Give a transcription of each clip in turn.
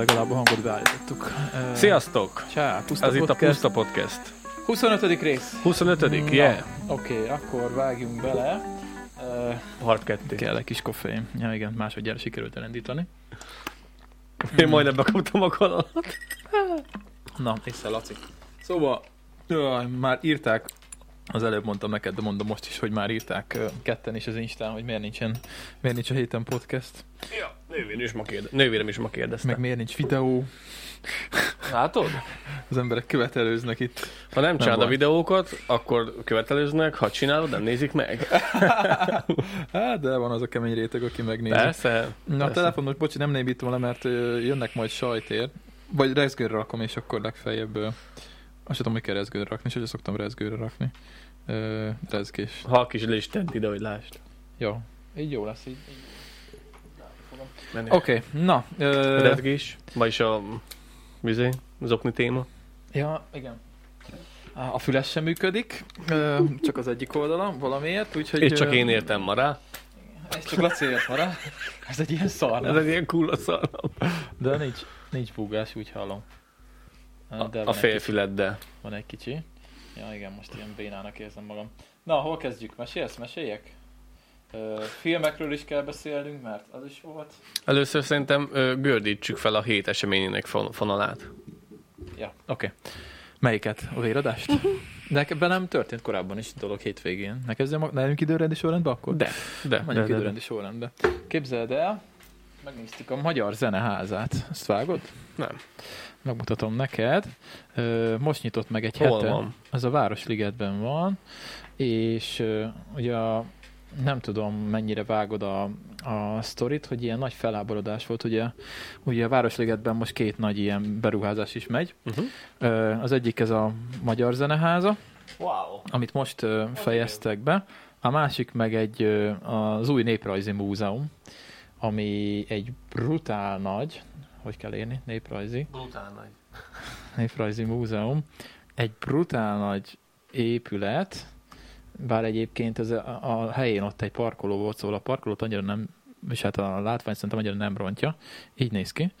legalább a hangot beállítottuk. Sziasztok! Csá, Puszta Ez itt a Podcast. Puszta Podcast. 25. rész. 25. Na, Yeah. Oké, okay, akkor vágjunk bele. Ö, Part 2. kell egy kis koffein. Ja igen, másodjára sikerült elindítani. Én majdnem bekaptam a kanalat. Na, észre Laci. Szóval, jaj, már írták, az előbb mondtam neked, de mondom most is, hogy már írták ketten is az Instán, hogy miért nincsen, miért nincs a héten podcast, Ja, nővérem is ma, kérde- nővérem is ma kérdezte. meg miért nincs videó. Látod? Az emberek követelőznek itt. Ha nem csinálod a videókat, akkor követelőznek, ha csinálod, nem nézik meg. Hát, de van az a kemény réteg, aki megnézi. Persze. Na, a persze. telefonon, bocsi, nem némítom le, mert jönnek majd sajtér. Vagy rezgőre rakom, és akkor legfeljebb... Azt tudom, hogy kell rezgőre rakni, és hogy szoktam rezgőre rakni. Ö, rezgés. Ha a kis listent ide, hogy lásd. Jó. Így jó lesz, így. Oké, okay, na. Ö, Rezgés, vagyis a vizé, zokni téma. ja, igen. A füles sem működik, ö, csak az egyik oldala valamiért, úgyhogy... És csak én értem ma rá. Ez csak Laci ért ma rá. Ez egy ilyen szar, Ez egy ilyen kulla szar. De nincs, nincs búgás, úgy hallom. De A, a félfüleddel. Van egy kicsi. Ja, igen, most ilyen bénának érzem magam. Na, hol kezdjük? Mesélsz? Meséljek? Ö, filmekről is kell beszélnünk, mert az is volt. Először szerintem ö, gördítsük fel a hét eseményének fon- fonalát. Ja, oké. Okay. Melyiket? A véradást? De ebben nem történt korábban is dolog hétvégén. Ne kezdjem, ne legyünk időrendi sorrendbe akkor? De, de, de, Menjünk de, de. időrendi sorrendbe. Képzeld el, megnéztük a Magyar Zeneházát. Ezt vágod? Nem. Megmutatom neked. Most nyitott meg egy Hol hete. van? Az a Városligetben van, és ugye a, nem tudom mennyire vágod a, a sztorit, hogy ilyen nagy felháborodás volt, ugye, ugye a Városligetben most két nagy ilyen beruházás is megy. Uh-huh. Az egyik ez a Magyar Zeneháza, Wow. amit most fejeztek be, a másik meg egy az új Néprajzi Múzeum, ami egy brutál nagy, hogy kell érni, néprajzi, Brutál nagy. Néprajzi Múzeum, egy brutál nagy épület, bár egyébként ez a, a helyén ott egy parkoló volt, szóval a parkolót annyira nem, és hát a látvány szerintem annyira nem rontja. Így néz ki.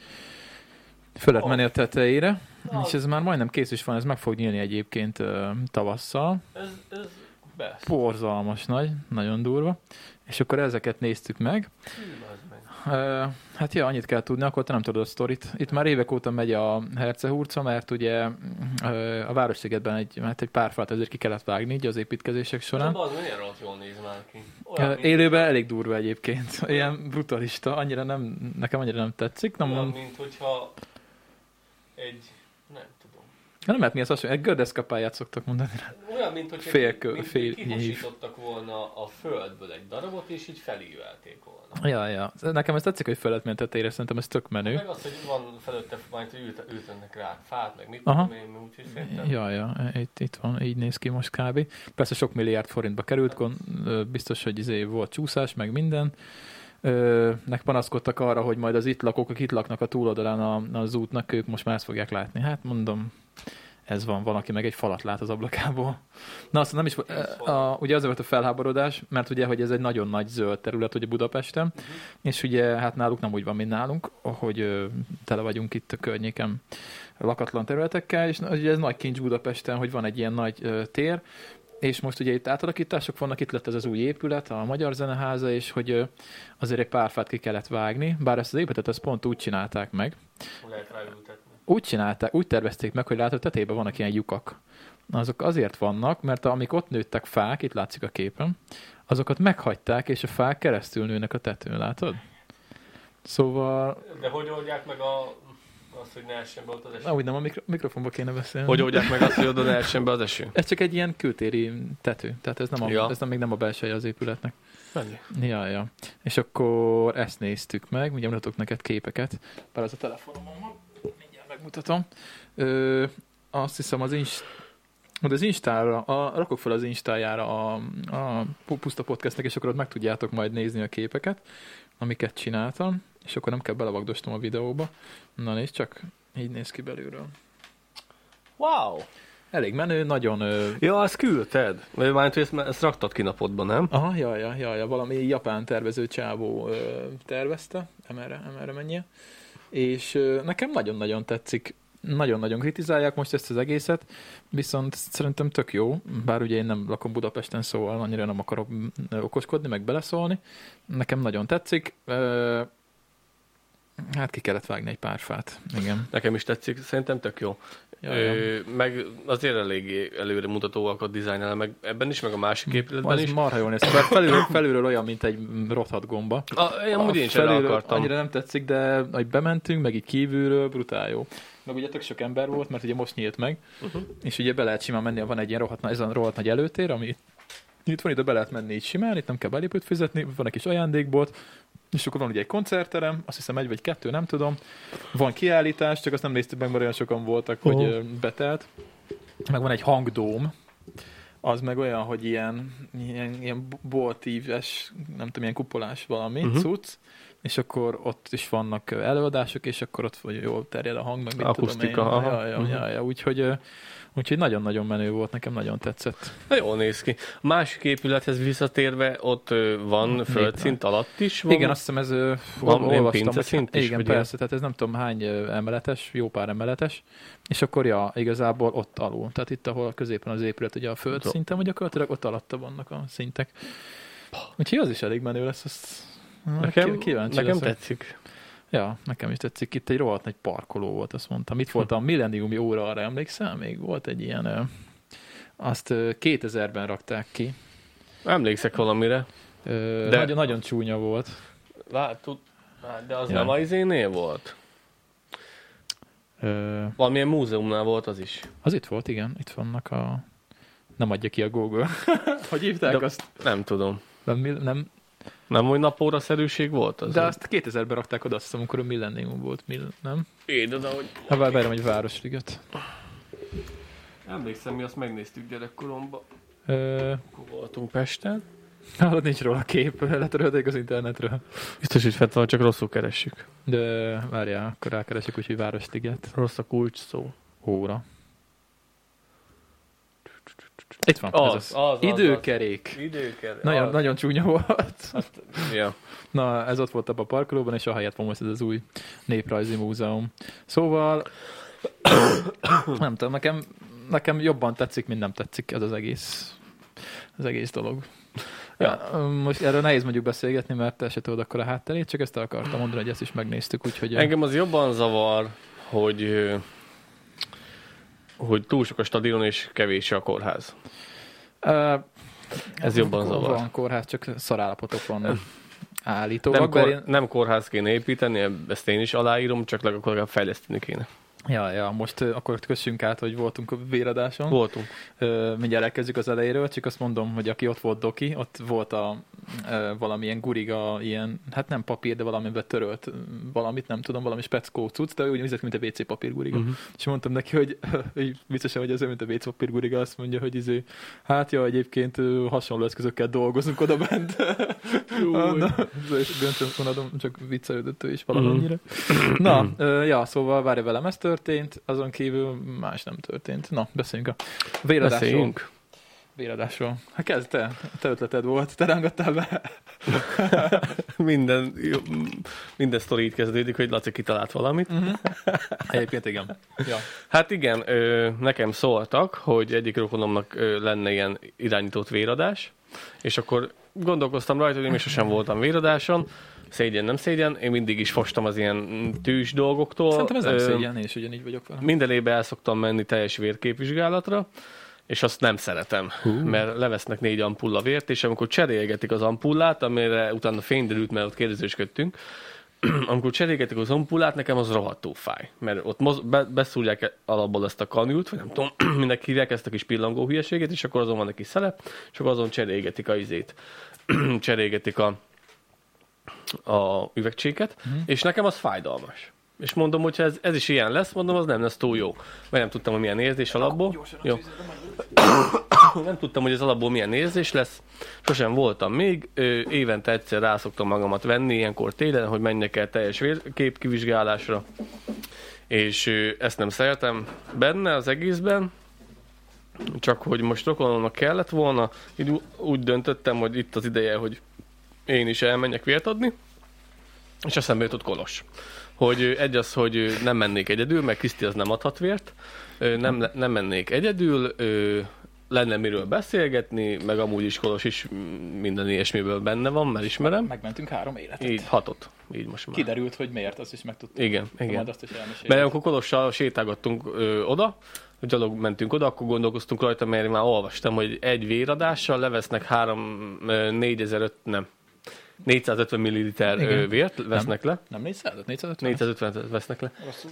Föl lehet Ó. menni a tetejére, Na. és ez már majdnem kész is van, ez meg fog nyílni egyébként ö, tavasszal. Ez, ez best. Borzalmas nagy, nagyon durva. És akkor ezeket néztük meg. Ö, Hát ja, annyit kell tudni, akkor te nem tudod a sztorit. Itt már évek óta megy a hercehurca, mert ugye a Városligetben egy, hát egy pár fát azért ki kellett vágni így az építkezések során. az milyen rohadt jól néz már ki. Ö, Élőben elég durva egyébként. Ilyen brutalista, annyira nem, nekem annyira nem tetszik. Nem, olyan, mint hogyha egy, nem lehet mi az hasonló, egy gördeszkapályát szoktak mondani. Olyan, mint hogyha Fél kö- mint, fél hogy kihasítottak volna a földből egy darabot, és így felívelték volna. Ja, ja. Nekem ez tetszik, hogy fel lehet menni a tetejére, szerintem ez tök menő. Meg az, hogy van felőtte, majd hogy ült, ültenek rá fát, meg mit Aha. tudom én, úgyhogy szerintem. Ja, ja, itt, itt van, így néz ki most kb. Persze sok milliárd forintba került, kon, biztos, hogy izé volt csúszás, meg minden. Ö, nek panaszkodtak arra, hogy majd az itt lakók, akik itt laknak a túloldalán a, az útnak, ők most már ezt fogják látni. Hát mondom, ez van, van, aki meg egy falat lát az ablakából. Na, azt nem is, a, a, ugye az volt a felháborodás, mert ugye, hogy ez egy nagyon nagy zöld terület ugye Budapesten, Mhm. és ugye hát náluk nem úgy van, mint nálunk, hogy ö, tele vagyunk itt a környéken lakatlan területekkel, és ugye ez nagy kincs Budapesten, hogy van egy ilyen nagy ö, tér, és most ugye itt átalakítások vannak, itt lett ez az új épület, a Magyar Zeneháza, és hogy azért egy pár fát ki kellett vágni, bár ezt az épületet ezt pont úgy csinálták meg, úgy csinálták, úgy tervezték meg, hogy látod, tetejében vannak ilyen lyukak. Azok azért vannak, mert amik ott nőttek fák, itt látszik a képen, azokat meghagyták, és a fák keresztül nőnek a tetőn, látod? Szóval, De hogy oldják meg a, azt, hogy ne essen be ott az eső? na, úgy nem a mikro- mikrofonba kéne beszélni. Hogy oldják meg azt, hogy oda ne essen be az eső? Ez csak egy ilyen kültéri tető, tehát ez, nem a, Ja. ez nem, még nem a belseje az épületnek. Mennyi? Ja, ja. És akkor ezt néztük meg, ugye mutatok neked képeket, bár az a telefonomon van, mindjárt megmutatom. Ö, azt hiszem az Inst de az Instára, a, rakok fel az Instájára a, a Puszta Podcastnek, és akkor ott meg tudjátok majd nézni a képeket, amiket csináltam, és akkor nem kell belevagdosnom a videóba. Na nézd csak, így néz ki belülről. Wow! Elég menő, nagyon... Ö... Ja, azt küldted. Vagy már, hogy ezt, ezt raktad ki napodban, nem? Aha, ja, ja, ja, ja, valami japán tervező csávó ö, tervezte, emerre, emerre menjél. és ö, nekem nagyon-nagyon tetszik. Nagyon-nagyon kritizálják most ezt az egészet, viszont szerintem tök jó, bár ugye én nem lakom Budapesten, szóval annyira nem akarok mm, okoskodni, meg beleszólni. Nekem nagyon tetszik. Hát ki kellett vágni egy pár fát, igen. Nekem is tetszik, szerintem tök jó. Ö, meg azért eléggé előre mutatóak a dizájnál, meg ebben is, meg a másik épületben Az is. marha jól néz ki, felülről, felülről olyan, mint egy rothadt gomba. A, én amúgy én felülről akartam. Annyira nem tetszik, de hogy bementünk, meg így kívülről, brutál jó. Meg ugye tök sok ember volt, mert ugye most nyílt meg, Uh-huh. és ugye be lehet simán menni, van egy ilyen rohadt, ez a rohadt nagy előtér, ami itt van, ide be lehet menni így simán, itt nem kell belépőt fizetni, van egy kis ajándékbolt, és akkor van ugye egy koncertterem, azt hiszem egy vagy kettő, nem tudom. Van kiállítás, csak azt nem néztük meg, mert olyan sokan voltak, hogy Aha. ö, betelt. Meg van egy hangdóm, az meg olyan, hogy ilyen, ilyen, ilyen boltíves, nem tudom, ilyen kupolás valami, uh-huh. cucc, és akkor ott is vannak előadások, és akkor ott vagy jól terjed a hang, meg mit Akusztika, tudom én. aha. Ja, ja, ja, ja, úgyhogy, úgyhogy nagyon-nagyon menő volt, nekem nagyon tetszett. Na jól néz ki. A másik épülethez visszatérve, ott van földszint alatt is. Van, Igen, azt hiszem ez Van ol- ilyen olvastam, pinceszint hogy- is, Igen, persze, tehát ez nem tudom hány emeletes, jó pár emeletes, és akkor ja, igazából ott alul. Tehát itt, ahol középen az épület, ugye a földszinten, vagy gyakorlatilag ott alatta vannak a szintek. Úgyhogy az is elég menő lesz, azt nekem, kíváncsi nekem leszek. tetszik. Ja, nekem is tetszik. Itt egy rohadt nagy parkoló volt, azt mondtam. Itt volt a Millenniumi óra, arra emlékszel? Még volt egy ilyen, azt ö, 2000-ben rakták ki. Emlékszek valamire. Ö, De- Nagyon, nagyon csúnya volt. Látod, de az Ja. nem a izénél volt? Ö, Valamilyen múzeumnál volt az is. Az itt volt, igen. Itt vannak a... Nem adja ki a Google. hogy hívták De- azt? Nem tudom. Nem, nem, Nem, hogy napóra szerűség volt az? de azt 2000-ben rakták oda, azt hiszem, amikor a Millennium volt. Mill- nem? Én, de hogy... Hát vár, várjam, egy Városliget. Emlékszem, mi azt megnéztük gyerekkoromban. Ö, Akkor voltunk Pesten. hallod, nincs róla kép, letörölték az internetről. Biztos, hogy fent van, csak rosszul keressük. De várjál, akkor rákeresek, úgyhogy Városliget. Rossz a kulcs szó. Óra. Itt van, Az, ez az, az. az, Időkerék. Időker. Nagyon, az. nagyon csúnya volt. Ja. Na, ez ott volt a parkolóban, és a helyett van most ez az új néprajzi múzeum. Szóval, nem tudom, nekem, nekem jobban tetszik, mint nem tetszik ez az egész, az egész dolog. Ja. Most erről nehéz mondjuk beszélgetni, mert te se tudod akkor a hátterét, csak ezt el akartam mondani, hogy ezt is megnéztük, úgyhogy... Engem az jobban zavar, hogy hogy túl sok a stadion és kevés a kórház. Uh, Ez jobban zavar. Van kórház, csak szarállapotok vannak állítólag. Nem, kor, én- nem kórház kéne építeni, ezt én is aláírom, csak legalább fejleszteni kéne. Ja, ja, most akkor kössünk át, hogy voltunk a véradáson. Voltunk. Ö, mindjárt elkezdjük az elejéről, csak azt mondom, hogy aki ott volt Doki, ott volt a ö, valamilyen guriga, ilyen, hát nem papír, de valamiben törölt valamit, nem tudom, valami speckó cucc, de úgy nézett, mint a WC papír guriga. Uh-huh. És mondtam neki, hogy, hogy biztosan, hogy ez mint a WC papír guriga, azt mondja, hogy izé, hát ja, egyébként hasonló eszközökkel dolgozunk oda bent. Na, és vonadom, csak viccelődött ő is valamennyire. Na, ö, ja, szóval várj velem, ez történt, azon kívül más nem történt. Na, beszéljünk a véradásról. Beszéljünk. Véradásról. Hát kezd te, te ötleted volt, te rángattál be. Minden, minden sztori így kezdődik, hogy Laci kitalált valamit. Uh-huh. Egyébként igen. Ja. Hát igen, ö, nekem szóltak, hogy egyik rokonomnak ö, lenne ilyen irányított véradás, és akkor gondolkoztam rajta, hogy én még sosem voltam véradáson, szégyen, nem szégyen, én mindig is fostam az ilyen tűs dolgoktól. Szerintem ez nem szégyen, én is ugyanígy vagyok vele. Minden évben el szoktam menni teljes vérképvizsgálatra, és azt nem szeretem, Hú. mert levesznek négy ampulla vért, és amikor cserélgetik az ampullát, amire utána fény derült, mert ott kérdezősködtünk, amikor cserélgetik az ampullát, nekem az rohadtul fáj. Mert ott moz, be, beszúrják alapból ezt a kanyút, vagy nem tudom, mindenki hívják ezt a kis pillangó hülyeséget, és akkor azon van kis szelep, és akkor azon cserélgetik a izét. cserélgetik a, a üvegcséket, Mhm. és nekem az fájdalmas. És mondom, hogy ez, ez is ilyen lesz, mondom, az nem lesz túl jó. Mert nem tudtam, hogy milyen érzés alapból. Jó. nem tudtam, hogy ez alapból milyen érzés lesz. Sosem voltam még. Ö, évente egyszer rászoktam magamat venni, ilyenkor télen, hogy menjek el teljes vérkép kivizsgálásra. És ö, ezt nem szeretem benne az egészben. Csak hogy most rokonomnak kellett volna, így úgy döntöttem, hogy itt az ideje, hogy én is elmenjek vért adni. És eszembe jutott Kolos hogy ö, egy az, hogy ö, nem mennék egyedül, mert Kriszti az nem adhat vért, Ö, nem, nem mennék egyedül, ö, lenne miről beszélgetni, meg amúgy is Kolos is minden ilyesmiből benne van, mert ismerem. Megmentünk három életet. Így hatot, így most már. Kiderült, hogy miért, azt is megtudtuk. Igen, Majd igen. azt is. Mert amikor Kolossal sétálgattunk ö, oda, gyalog mentünk oda, akkor gondolkoztunk rajta, mert én már olvastam, hogy egy véradással levesznek 3, 4005, nem, 450 milliliter Igen. vért vesznek le. Nem 400 450 450 vesznek le. Rosszul.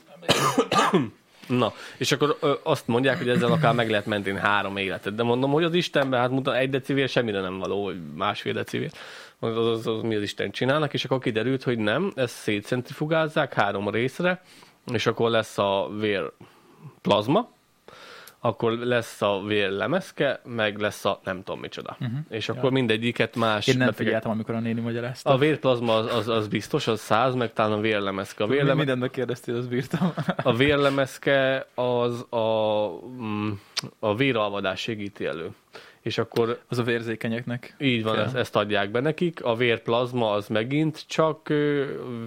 Na, és akkor ö, azt mondják, hogy ezzel akár meg lehet menteni három életet. De mondom, hogy az Istenben, hát mutat, egy decivér semmire nem való, vagy másfél decivér. Az, az, az, az, mi az Isten csinálnak, és akkor kiderült, hogy nem, ezt szétcentrifugázzák három részre, és akkor lesz a vér plazma, akkor lesz a vér lemezke, meg lesz a nem tudom micsoda. Uh-huh. És akkor mindegyiket más Én nem betegek- figyeltem, amikor a néni magyarázta. A vérplazma az, az, az biztos, az száz, meg talán a vérlemezke. A, vérleme, Mindent megkérdeztél, azt bírtam. a vérlemezke az a, mm, a véralvadás segíti elő. És akkor Az a vérzékenyeknek. így van, Kell. ezt, ezt adják be nekik. A vérplazma az megint csak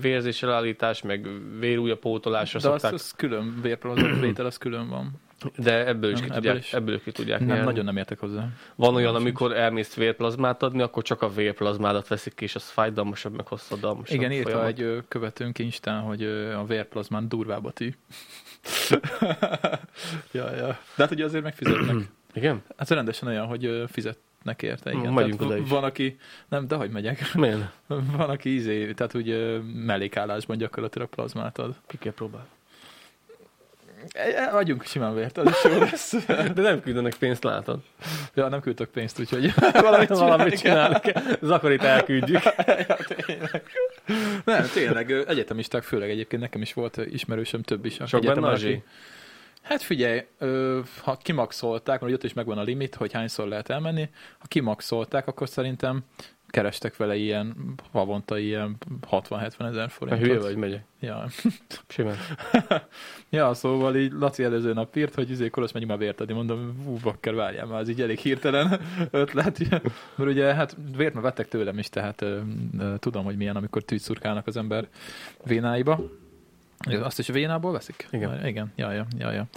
vérzéselállítás, meg vérújapótolásra De az, szokták. az külön, vérprozat vétel az külön van. De ebből is, Nem, ki ebből tudják, is. ebből ki tudják Nem, nyerni. nagyon nem értek hozzá. Van olyan, amikor elmész vérplazmát adni, akkor csak a vérplazmádat veszik ki, és az fájdalmasabb, meg hosszadalmasabb. Igen, írta folyamat. egy követőnk Instán, hogy a vérplazmán durvább a ti. ja, ja. De hát ugye azért megfizetnek. Igen? Hát rendesen olyan, hogy fizetnek érte. Igen. Megyünk tehát oda is. Van, aki... Nem, de hogy megyek. Miért? Van, aki ízé, tehát úgy mellékállásban gyakorlatilag plazmát ad. Ki kell próbálni. E, e, Adjunk simán vért, az is jó lesz. De nem küldenek pénzt, látod? ja, nem küldtök pénzt, úgyhogy valamit Valamit csinálni kell. csinálni kell. Zakarit elküldjük. ja, tényleg. Nem, tényleg, egyetemisták főleg egyébként nekem is volt ismerősöm több is. Sok benne? Hát figyelj, ha kimaxolták, mert ott is megvan a limit, hogy hányszor lehet elmenni, ha kimaxolták, akkor szerintem kerestek vele ilyen, havonta ilyen 60-70 ezer forintot. hülye vagy, megyek. Ja. Simán. ja, szóval így Laci előző nap írt, hogy izé Kolosz megyünk már vért adni, mondom, hú, bakker, várjál már, ez így elég hirtelen ötlet, mert ugye hát vért már vettek tőlem is, tehát ö, ö, tudom, hogy milyen, amikor tűz szurkálnak az ember vénáiba. Azt is vénából veszik? Igen. Igen, ja, ja, ja,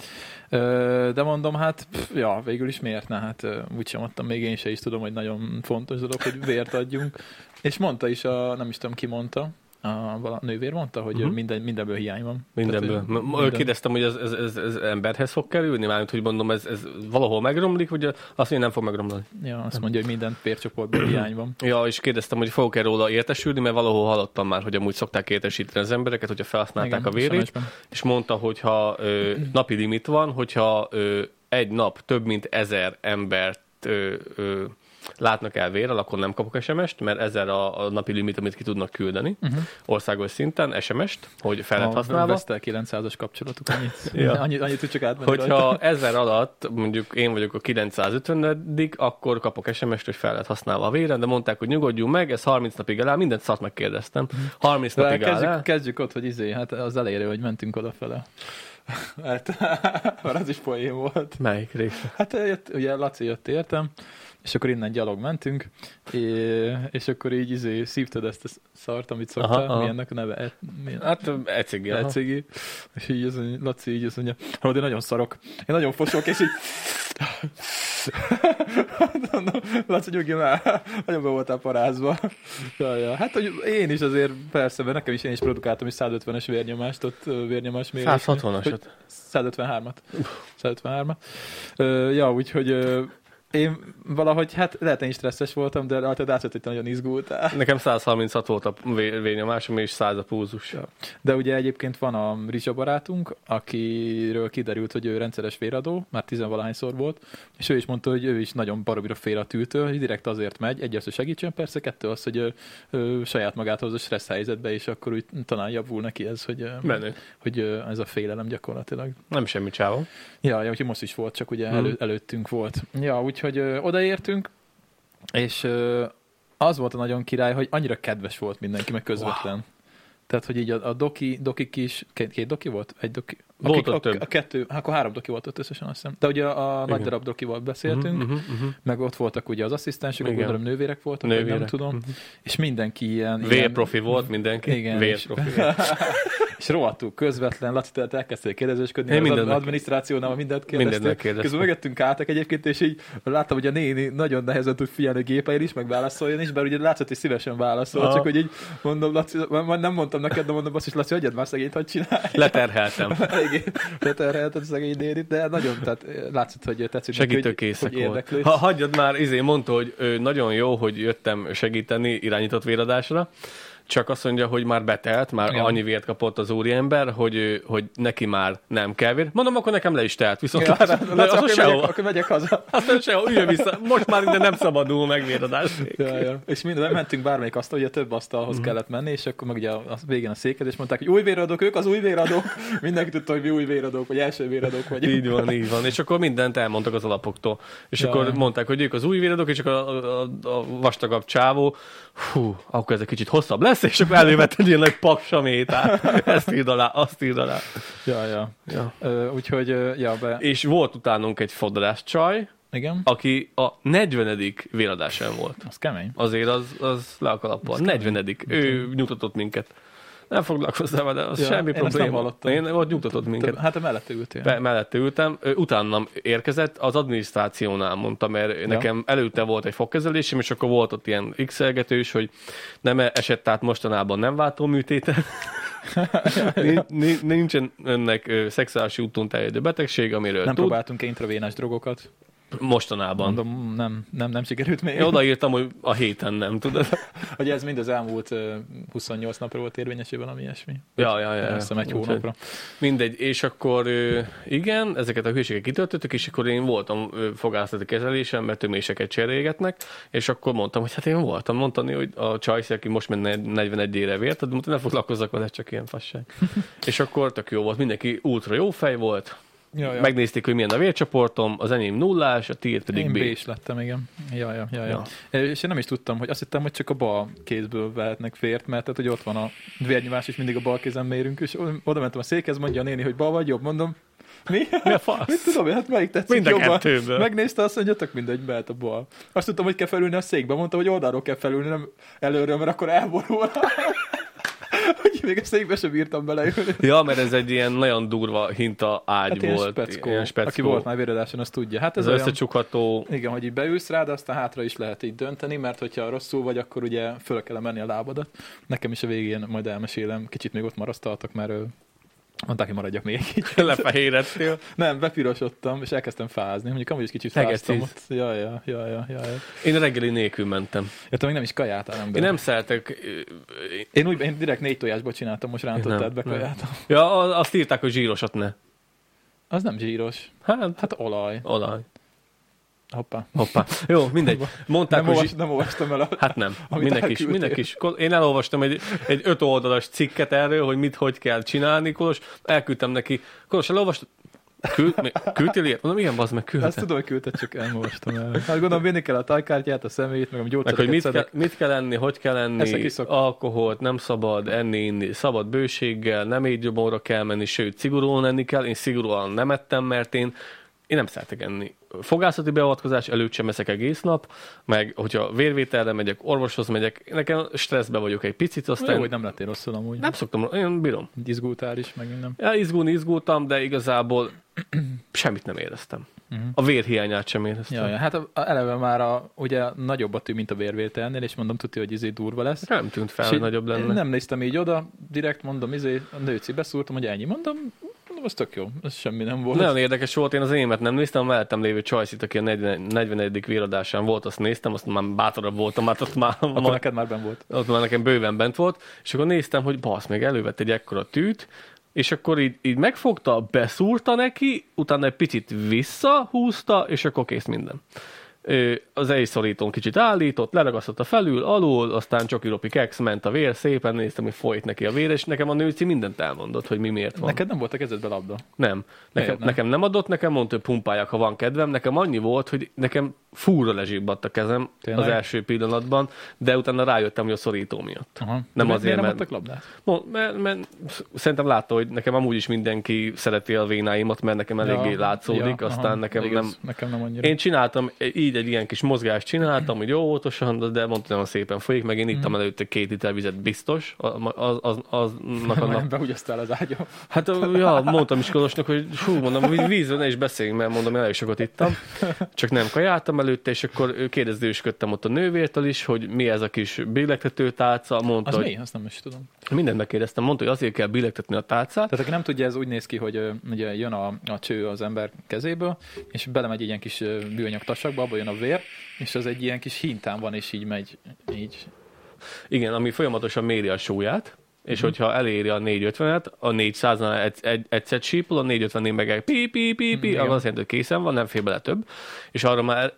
De mondom, hát, pff, ja, végül is miért ne? Hát úgysem adtam, még én se is tudom, hogy nagyon fontos dolog, hogy vért adjunk. És mondta is, a, nem is tudom ki mondta, a, a nővér mondta, hogy uh-huh. minden, mindenből hiány van. Mindenből. Tehát, minden- Kérdeztem, hogy ez, ez, ez, ez emberhez fog kerülni? Mármint, hogy mondom, ez, ez valahol megromlik, vagy azt mondja, nem fog megromlani. Ja, azt mondja, hogy minden pércsoportból hiány van. Ja, és kérdeztem, hogy fogok-e róla értesülni, mert valahol hallottam már, hogy amúgy szokták értesíteni az embereket, hogyha felhasználták Igen, a vérét, és mondta, hogy ha ö, napi limit van, hogyha ö, egy nap több mint ezer embert ö, ö, látnak el vérrel, akkor nem kapok SMS-t, mert ezer a, a napi limit, amit ki tudnak küldeni Uh-huh. országos szinten, SMS-t, hogy fel A használva. Vestel 900-as kapcsolatuk, annyit, Ja. annyit, annyit tud csak átmenni rajta. Hogyha ezer alatt, mondjuk én vagyok a 950 akkor kapok SMS-t, hogy fel lehet használva a vére, de mondták, hogy nyugodjunk meg, ez 30 napig áll, mindent szart megkérdeztem. 30 De napig áll kezdjük, el. kezdjük ott, hogy izé, hát az elejére, hogy mentünk odafele. Hát, mert az is poén volt. Melyik része? Hát ugye Laci jött értem, és akkor innen gyalog mentünk, és, akkor így izé, szívtad ezt a szart, amit szoktál, Aha, aha, mi ennek a neve? E, mi, Hát egy cigi, aha. Ecigi. És így az, Laci így azt mondja, hogy én nagyon szarok, én nagyon fosok, és így Laci, nyugi már, nagyon be voltál parázva. Ja, ja. Hát, hogy én is azért, persze, mert nekem is én is produkáltam is 150-es vérnyomást, ott vérnyomás mérés. 160-asat. 153-at. 153-at. Ö, ja, úgyhogy én valahogy, hát lehet én is stresszes voltam, de rajtad átszott, hogy nagyon izgultál. Nekem 136 volt a vé- vérnyomásom, és 100 a púzus. Ja. De ugye egyébként van a Rizsa barátunk, akiről kiderült, hogy ő rendszeres véradó, már tizenvalahányszor volt, és ő is mondta, hogy ő is nagyon baromira fél a tűtől, hogy direkt azért megy, egy az, hogy segítsen persze, kettő az, hogy ő, ő saját magát hoz a stressz helyzetbe, és akkor úgy talán javul neki ez, hogy, Menő. hogy ez a félelem gyakorlatilag. Nem semmi csávom. Ja, ja úgyhogy most is volt, csak ugye Mhm. elő, előttünk volt. Ja, úgyhogy ö, odaértünk, és ö, az volt a nagyon király, hogy annyira kedves volt mindenki, meg közvetlen. Wow. Tehát, hogy így a, a doki, dokik is, két, két doki volt? Egy doki? Volt a, ott a, több. a, kettő, hát akkor három doki volt ott összesen, azt hiszem. De ugye a, a nagy Igen. darab dokival beszéltünk, mhm, mhm. meg ott voltak ugye az asszisztensek, Igen. gondolom nővérek voltak, vagy nem Nővérek. tudom, Mhm. és mindenki ilyen... ilyen Vérprofi volt mindenki. Igen, Vérprofi. és rohadtul közvetlen, Laci, tehát elkezdtél kérdezősködni, Én az adminisztrációnál mindent kérdeztél. Mindennek kérdeztem. Közben mögöttünk álltak egyébként, és így láttam, hogy a néni nagyon nehezen tud figyelni a gépein is, meg válaszoljon is, bár ugye látszott, hogy szívesen válaszol, csak hogy így mondom, Laci, nem mondtam neked, de mondom, azt is Laci, hagyjad már szegényt, hogy csinálj. Leterheltem. Eléggé leterhelted a szegény nénit, de nagyon, tehát látszott, hogy tetszik neki, hogy, Segítőkészek hogy volt. Ha, hagyjad már, izé mondta, hogy ő, nagyon jó, hogy jöttem segíteni irányított véradásra, csak azt mondja, hogy már betelt, már ja. annyi vért kapott az úriember, hogy, hogy neki már nem kell vér. Mondom, akkor nekem le is telt, viszont Ja, ja, Laci, az akkor, sehol. megyek, akkor megyek haza. Aztán sehol, üljön vissza. Most már ide nem szabadul meg véradás. Ja, ja. És minden mentünk bármelyik asztal, ugye több asztalhoz Mhm. kellett menni, és akkor meg ugye a a végén a széked, és mondták, hogy új véradók, ők az új véradók. Mindenki tudta, hogy mi új véradók, vagy első véradók vagyunk. Így van, így van. És akkor mindent elmondtak az alapoktól. És Ja, akkor mondták, hogy ők az új véradók, és akkor a, a, a vastagabb csávó, hú, akkor ez egy kicsit hosszabb lesz, és akkor elővett egy ilyen nagy paksamétát. Ezt írd alá, azt írd alá. Ja, ja. Ja. Ö, úgyhogy, ja, be, És volt utánunk egy fodrász csaj, igen, aki a 40. véradásán volt. az kemény. Azért az, az le a kalappal. 40. Ő nyugtatott minket. Nem foglalkozzál vele, az Ja, semmi én probléma. Én ott nyugtatott minket. Te, hát te mellette ültél. Be, mellette ültem, utánam érkezett, az adminisztrációnál mondta, mert ja. nekem előtte volt egy fogkezelésem, és akkor volt ott ilyen x hogy nem esett át mostanában nem váltó műtéte. Nin- nin- Nincsen önnek szexuális úton terjedő betegség, amiről nem tud. próbáltunk intravénás drogokat. Mostanában. Mondom, nem, nem, nem sikerült még. Odaírtam, hogy a héten nem, tudod? Hogy ez mind az elmúlt ö, 28 napra volt érvényesé valami ilyesmi. Ja, ja, ja. Azt hiszem egy hónapra. Mindegy, és akkor igen, ezeket a hülyeséget kitöltöttük, és akkor én voltam fogászati kezelésem, mert töméseket cserélgetnek, és akkor mondtam, hogy hát én voltam mondani, hogy a Csajci, aki most menne 41 ére vért, de mondta, ne foglalkozzak vele, csak ilyen fasság. és akkor tök jó volt, mindenki ultra jó fej volt, Ja, ja. megnézték, hogy milyen a vércsoportom, az enyém nullás, a tiéd pedig Én B. B is lettem, igen. Ja, ja, ja, ja. És én nem is tudtam, hogy azt hittem, hogy csak a bal kézből vehetnek vért, mert tehát, hogy ott van a vérnyomás, és mindig a bal kézen mérünk, és oda mentem a székhez, mondja a néni, hogy bal vagy jobb, mondom, mi? Mi a fasz? Mit tudom, hát melyik tetszik Mind a jobban? kettőből. Megnézte, azt mondja, tök mindegy, mehet a bal. Azt tudtam, hogy kell felülni a székbe, mondta, hogy oldalról kell felülni, nem előről, mert akkor elborul. Még a székbe sem bírtam beleülni. Ja, mert ez egy ilyen nagyon durva hinta ágy Hát ilyen volt. speckó. Ilyen speckó. Aki volt már véredáson, az tudja. Hát ez Ez olyan... összecsukható. Igen, hogy így beülsz rá, de aztán hátra is lehet így dönteni, mert hogyha rosszul vagy, akkor ugye föl kell menni a lábadat. Nekem is a végén majd elmesélem, kicsit még ott marasztaltak, mert mondták, hogy maradjak még egy kicsit. Lefehérettél. Nem, bepirosodtam, és elkezdtem fázni. Mondjuk amúgy is kicsit fáztam ott. Ja, ja, ja, ja, ja. Én reggeli nélkül mentem. ja te még nem is kajáltál ember. Én nem szeretek... Én úgy, én direkt négy tojásból csináltam, most rántottát, Nem, bekajáltam. Ja, azt írták, hogy zsírosat ne. Az nem zsíros. Hát, Hát olaj. olaj. Hoppá. Hoppá. Jó, mindegy. Mondták, Nem, hogy olvas, nem olvastam el a... Hát nem. Mindenki is, mindenki is. Én elolvastam egy, egy öt oldalas cikket erről, hogy mit, hogy kell csinálni, Kolos. Elküldtem neki. Kolos, elolvastad? Küld, küldtél ilyet? Mondom, igen, bazd meg, Azt küldtem. tudom, hogy küldted, csak nem olvastam el. Hát gondolom, vinni kell a tajkártyát, a szemét, meg a Meg gyógyszereket hogy mit kell, szedek. mit kell enni, hogy kell enni, alkoholt nem szabad enni, inni, szabad bőséggel, nem étgyomorra kell menni, sőt, szigorúan enni kell. Én szigorúan nem ettem, mert én, én nem szeretek enni. Fogászati beavatkozás előtt sem eszek egész nap, meg hogyha vérvételre megyek, orvoshoz megyek, nekem stresszbe vagyok egy picit, Jó, aztán hogy nem lettél rosszul amúgy. nem szoktam, én bírom. Izgultál is, meg minden. Ja, izgulni izgultam, de igazából semmit nem éreztem. Uh-huh. A vérhiányát sem éreztem. Ja, ja, hát a, a, eleve már a, ugye nagyobb a tű, mint a vérvételnél, és mondom, tudja, hogy izé durva lesz. Nem tűnt fel, hogy nagyobb lenne. Nem néztem így oda, direkt mondom, izé, a nőci beszúrtam, hogy ennyi. Mondom, az tök jó, ez semmi nem volt. Nagyon érdekes volt, én az émet nem néztem, a mellettem lévő Csajszit, aki a 40, 41. véradásán volt, azt néztem, azt már bátorabb voltam, hát ott már, Akkor ma, neked már ben volt. ott már nekem bőven bent volt, és akkor néztem, hogy basz, még elővett egy ekkora tűt, és akkor így, így megfogta, beszúrta neki, utána egy picit visszahúzta, és akkor kész minden. Az ejszorítón kicsit állított, leragasztotta felül, alul, aztán csokiropi keks, ment a vér, szépen néztem, hogy folyt neki a vér, és nekem a nőci mindent elmondott, hogy mi miért van. Neked nem volt a kezedbe labda. Nem. Nekem, Miért nem? nekem nem adott, nekem mondta, hogy pumpáljak, ha van kedvem. Nekem annyi volt, hogy nekem fúra lezsibbadt a kezem Tényleg? az első pillanatban, de utána rájöttem, hogy a szorító miatt. Aha. Nem De azért, miért nem mert- labdát? Mo- Mert, mert szerintem látta, hogy nekem amúgy is mindenki szereti a vénáimat, mert nekem eléggé Ja, látszódik, ja, aztán aha, nekem igaz, nem... Nekem nem annyira. Én csináltam, így egy ilyen kis mozgást csináltam, hogy jó óvatosan, de mondtam, hogy szépen folyik, meg én ittam előtte két liter vizet biztos, az, az, az, aznak a nap, Nem behugyasztál az ágyam. Hát ja, mondtam is Kolosnak, hogy hú, mondom, vízről ne is beszéljünk, mert mondom, én elég sokat ittam. Csak nem kajáltam előtte, és akkor kérdezősködtem ott a nővértől is, hogy mi ez a kis billegtető tálca. Mondta, Az hogy mi? Azt nem is tudom. mindent megkérdeztem, mondta, hogy azért kell billegtetni a tálcát. Tehát aki nem tudja, ez úgy néz ki, hogy ugye jön a, a cső az ember kezéből, és belemegy egy ilyen kis műanyag tasakba, abból jön a vér, és az egy ilyen kis hintán van, és így megy, így. Igen, ami folyamatosan méri a súlyát, és Mhm. hogyha eléri a 450-et, a 400-nál egy, egy, egyszer sípol, a 450-nél meg egy pi, pi, pi, pi, Igen. az azt jelenti, hogy készen van, nem fér bele több, és arra már